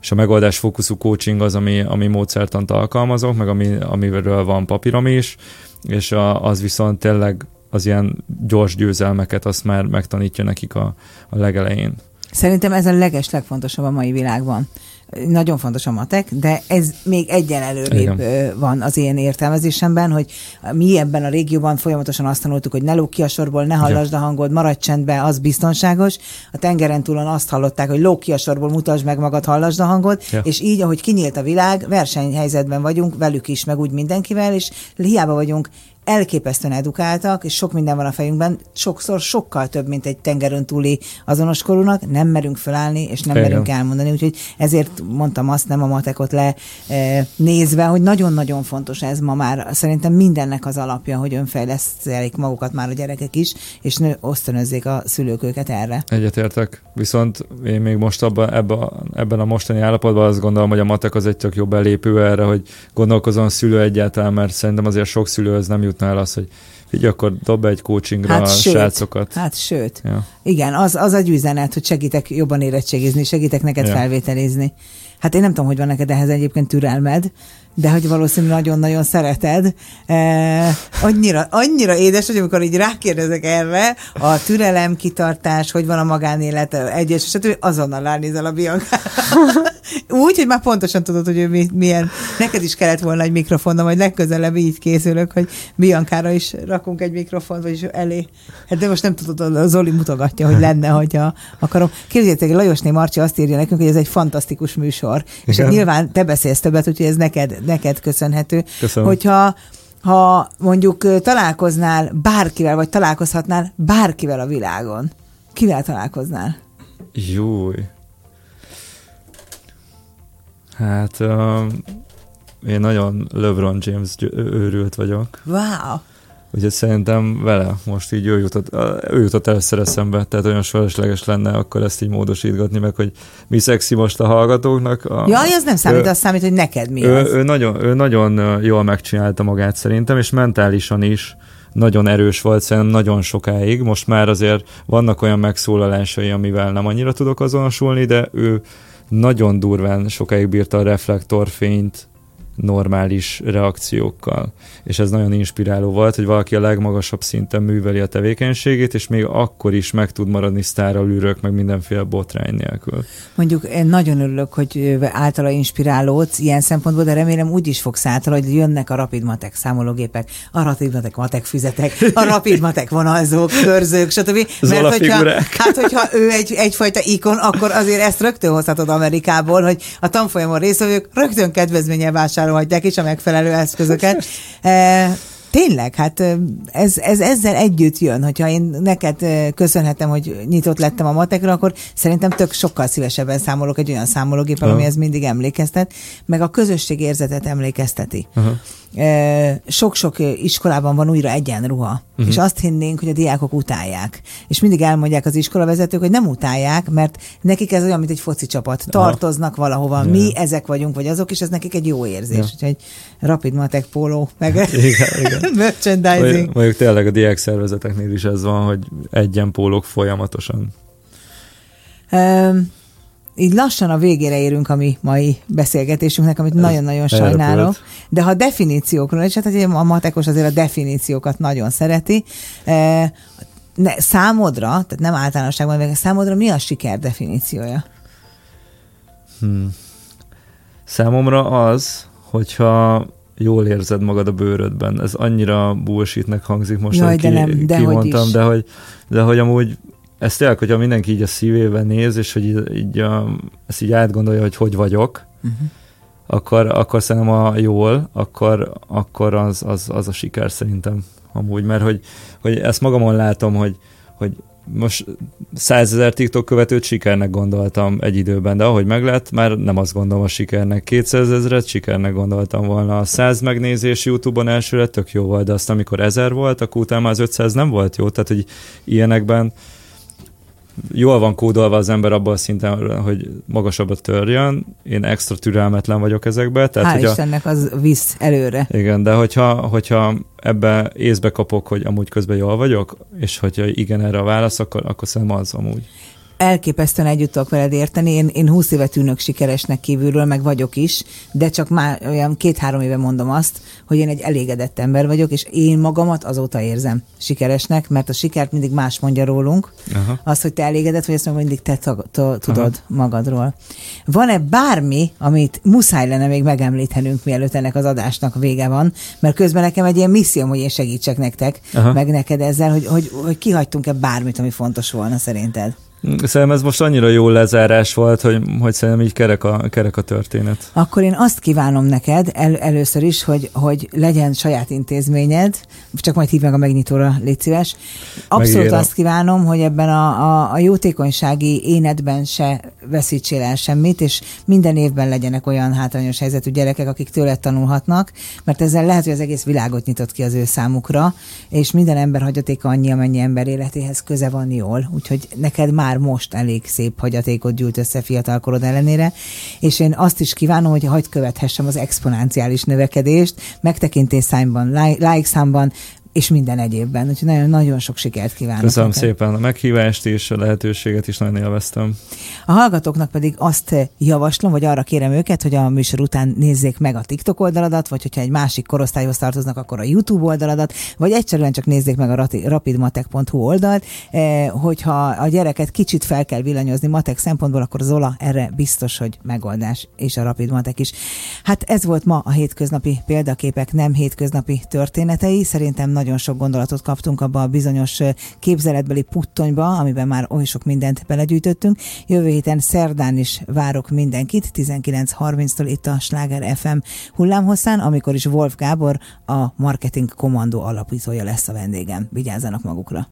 És a megoldás fókuszú coaching az, ami, ami módszertant alkalmazok, meg ami, amiről van papírom is, és a, az viszont tényleg az ilyen gyors győzelmeket azt már megtanítja nekik a, a legelején. Szerintem ez a leges legfontosabb a mai világban nagyon fontos a matek, de ez még egyen előrébb Igen. van az én értelmezésemben, hogy mi ebben a régióban folyamatosan azt tanultuk, hogy ne lók ki a sorból, ne hallasd a hangod, maradj csendbe, az biztonságos. A tengeren túlon azt hallották, hogy lók ki a sorból, mutasd meg magad, hallasd a hangod, ja. és így, ahogy kinyílt a világ, versenyhelyzetben vagyunk velük is, meg úgy mindenkivel, és hiába vagyunk elképesztően edukáltak, és sok minden van a fejünkben, sokszor sokkal több, mint egy tengerön túli azonos korúnak, nem merünk fölállni, és nem Igen. merünk elmondani, úgyhogy ezért mondtam azt nem a matekot le e, nézve, hogy nagyon-nagyon fontos ez ma már. Szerintem mindennek az alapja, hogy önfejlesztelik magukat már a gyerekek is, és nő, osztönözzék a szülők őket erre. Egyetértek, viszont én még most abban, ebben, ebben a mostani állapotban azt gondolom, hogy a matek az egy tök jobb belépő erre, hogy gondolkozom a szülő egyáltalán, mert szerintem azért sok szülő az nem jut jutnál az, hogy így akkor dob egy coachingra hát a sőt, srácokat. Hát sőt. Ja. Igen, az, az egy üzenet, hogy segítek jobban érettségizni, segítek neked ja. felvételizni. Hát én nem tudom, hogy van neked ehhez egyébként türelmed, de hogy valószínűleg nagyon-nagyon szereted. E, annyira, annyira édes, hogy amikor így rákérdezek erre, a türelem, kitartás, hogy van a magánélet, egyes, stb. azonnal ránézel a Bianca. Úgy, hogy már pontosan tudod, hogy ő mi, milyen. Neked is kellett volna egy mikrofon, majd legközelebb így készülök, hogy Biancára is rakunk egy mikrofont, vagyis elé. Hát de most nem tudod, Zoli mutogatja, hogy lenne, hogyha akarom. Képzeljétek, Lajosné Marcsi azt írja nekünk, hogy ez egy fantasztikus műsor. És nyilván te beszélsz többet, úgyhogy ez neked neked köszönhető. Köszönöm. Hogyha ha mondjuk találkoznál bárkivel, vagy találkozhatnál bárkivel a világon, kivel találkoznál? Júj. Hát uh, én nagyon LeBron James őrült vagyok. Wow. Úgyhogy szerintem vele most így ő jutott, ő jutott először eszembe, tehát olyan felesleges lenne akkor ezt így módosítgatni, meg hogy mi szexi most a hallgatóknak. A, ja, az nem számít, ő, az számít, hogy neked mi ő, az. Ő nagyon, ő nagyon jól megcsinálta magát szerintem, és mentálisan is nagyon erős volt szerintem nagyon sokáig. Most már azért vannak olyan megszólalásai, amivel nem annyira tudok azonosulni, de ő nagyon durván sokáig bírta a reflektorfényt normális reakciókkal. És ez nagyon inspiráló volt, hogy valaki a legmagasabb szinten műveli a tevékenységét, és még akkor is meg tud maradni sztára űrök, meg mindenféle botrány nélkül. Mondjuk én nagyon örülök, hogy általa inspirálódsz ilyen szempontból, de remélem úgy is fogsz általa, hogy jönnek a Rapid Matek számológépek, a Rapid Matek matek füzetek, a Rapid Matek vonalzók, körzők, stb. Mert hogyha, hát, hogyha ő egy, egyfajta ikon, akkor azért ezt rögtön hozhatod Amerikából, hogy a tanfolyamon részvevők rögtön kedvezménye vásárolják vásárolhatják is a megfelelő eszközöket. [LAUGHS] E, tényleg, hát ez, ez ezzel együtt jön, hogyha én neked köszönhetem, hogy nyitott lettem a matekra, akkor szerintem tök sokkal szívesebben számolok egy olyan számológéppel, uh-huh. ami ez mindig emlékeztet, meg a közösség érzetet emlékezteti. Uh-huh sok-sok iskolában van újra egyenruha, uh-huh. és azt hinnénk, hogy a diákok utálják. És mindig elmondják az iskolavezetők, hogy nem utálják, mert nekik ez olyan, mint egy foci csapat. Tartoznak valahova, ja. mi ezek vagyunk, vagy azok, és ez nekik egy jó érzés. Ja. Úgyhogy Rapid Matek póló, meg igen, igen. [LAUGHS] merchandising. Mondjuk tényleg a diák szervezeteknél is ez van, hogy egyen pólók folyamatosan. Um, így lassan a végére érünk a mi mai beszélgetésünknek, amit nagyon-nagyon sajnálok. De ha definíciókról, és hát a matekos azért a definíciókat nagyon szereti, eh, ne, számodra, tehát nem általánosságban, meg számodra mi a siker definíciója? Hmm. Számomra az, hogyha jól érzed magad a bőrödben. Ez annyira bullshitnek hangzik most, Jaj, de nem, de kimondtam, hogy de hogy, de hogy amúgy ez tényleg, hogyha mindenki így a szívével néz, és hogy így, így ezt így átgondolja, hogy hogy vagyok, uh-huh. akkor, akkor szerintem a jól, akkor, akkor az, az, az a siker szerintem amúgy, mert hogy, hogy ezt magamon látom, hogy, hogy most százezer TikTok követőt sikernek gondoltam egy időben, de ahogy meglett, már nem azt gondolom a sikernek. 200 ezeret sikernek gondoltam volna. A 100 megnézés YouTube-on elsőre tök jó volt, de azt amikor ezer volt, akkor utána az 500 nem volt jó. Tehát, hogy ilyenekben jól van kódolva az ember abban a szinten, hogy magasabbat törjön. Én extra türelmetlen vagyok ezekbe. Tehát, Hál' hogyha, Istennek az visz előre. Igen, de hogyha, hogyha ebbe észbe kapok, hogy amúgy közben jól vagyok, és hogyha igen erre a válasz, akkor, akkor szerintem az amúgy elképesztően együtt tudok veled érteni. Én, én 20 éve tűnök sikeresnek kívülről, meg vagyok is, de csak már olyan két-három éve mondom azt, hogy én egy elégedett ember vagyok, és én magamat azóta érzem sikeresnek, mert a sikert mindig más mondja rólunk. Aha. Az, hogy te elégedett vagy, ezt meg mindig te tudod Aha. magadról. Van-e bármi, amit muszáj lenne még megemlítenünk, mielőtt ennek az adásnak vége van, mert közben nekem egy ilyen misszióm, hogy én segítsek nektek, Aha. meg neked ezzel, hogy, hogy, hogy kihagytunk-e bármit, ami fontos volna szerinted? Szerintem ez most annyira jó lezárás volt, hogy, hogy szerintem így kerek a, kerek a történet. Akkor én azt kívánom neked el, először is, hogy, hogy legyen saját intézményed, csak majd hív meg a megnyitóra, légy szíves. Abszolút Megérem. azt kívánom, hogy ebben a, a, a jótékonysági énedben se veszítsél el semmit, és minden évben legyenek olyan hátrányos helyzetű gyerekek, akik tőled tanulhatnak, mert ezzel lehet, hogy az egész világot nyitott ki az ő számukra, és minden ember hagyatéka annyi, amennyi ember életéhez köze van jól. Úgyhogy neked már már most elég szép hagyatékot gyűlt össze fiatalkorod ellenére, és én azt is kívánom, hogy hagyd követhessem az exponenciális növekedést, megtekintés számban, like számban, és minden egyébben. Úgyhogy nagyon, nagyon sok sikert kívánok. Köszönöm neked. szépen a meghívást és a lehetőséget is nagyon élveztem. A hallgatóknak pedig azt javaslom, vagy arra kérem őket, hogy a műsor után nézzék meg a TikTok oldaladat, vagy hogyha egy másik korosztályhoz tartoznak, akkor a YouTube oldaladat, vagy egyszerűen csak nézzék meg a rapidmatek.hu oldalt. Eh, hogyha a gyereket kicsit fel kell villanyozni matek szempontból, akkor Zola erre biztos, hogy megoldás, és a Rapid Matek is. Hát ez volt ma a hétköznapi példaképek, nem hétköznapi történetei. Szerintem nagy nagyon sok gondolatot kaptunk abba a bizonyos képzeletbeli puttonyba, amiben már oly sok mindent belegyűjtöttünk. Jövő héten szerdán is várok mindenkit, 19.30-tól itt a Sláger FM hullámhosszán, amikor is Wolf Gábor, a Marketing Kommandó alapítója lesz a vendégem. Vigyázzanak magukra!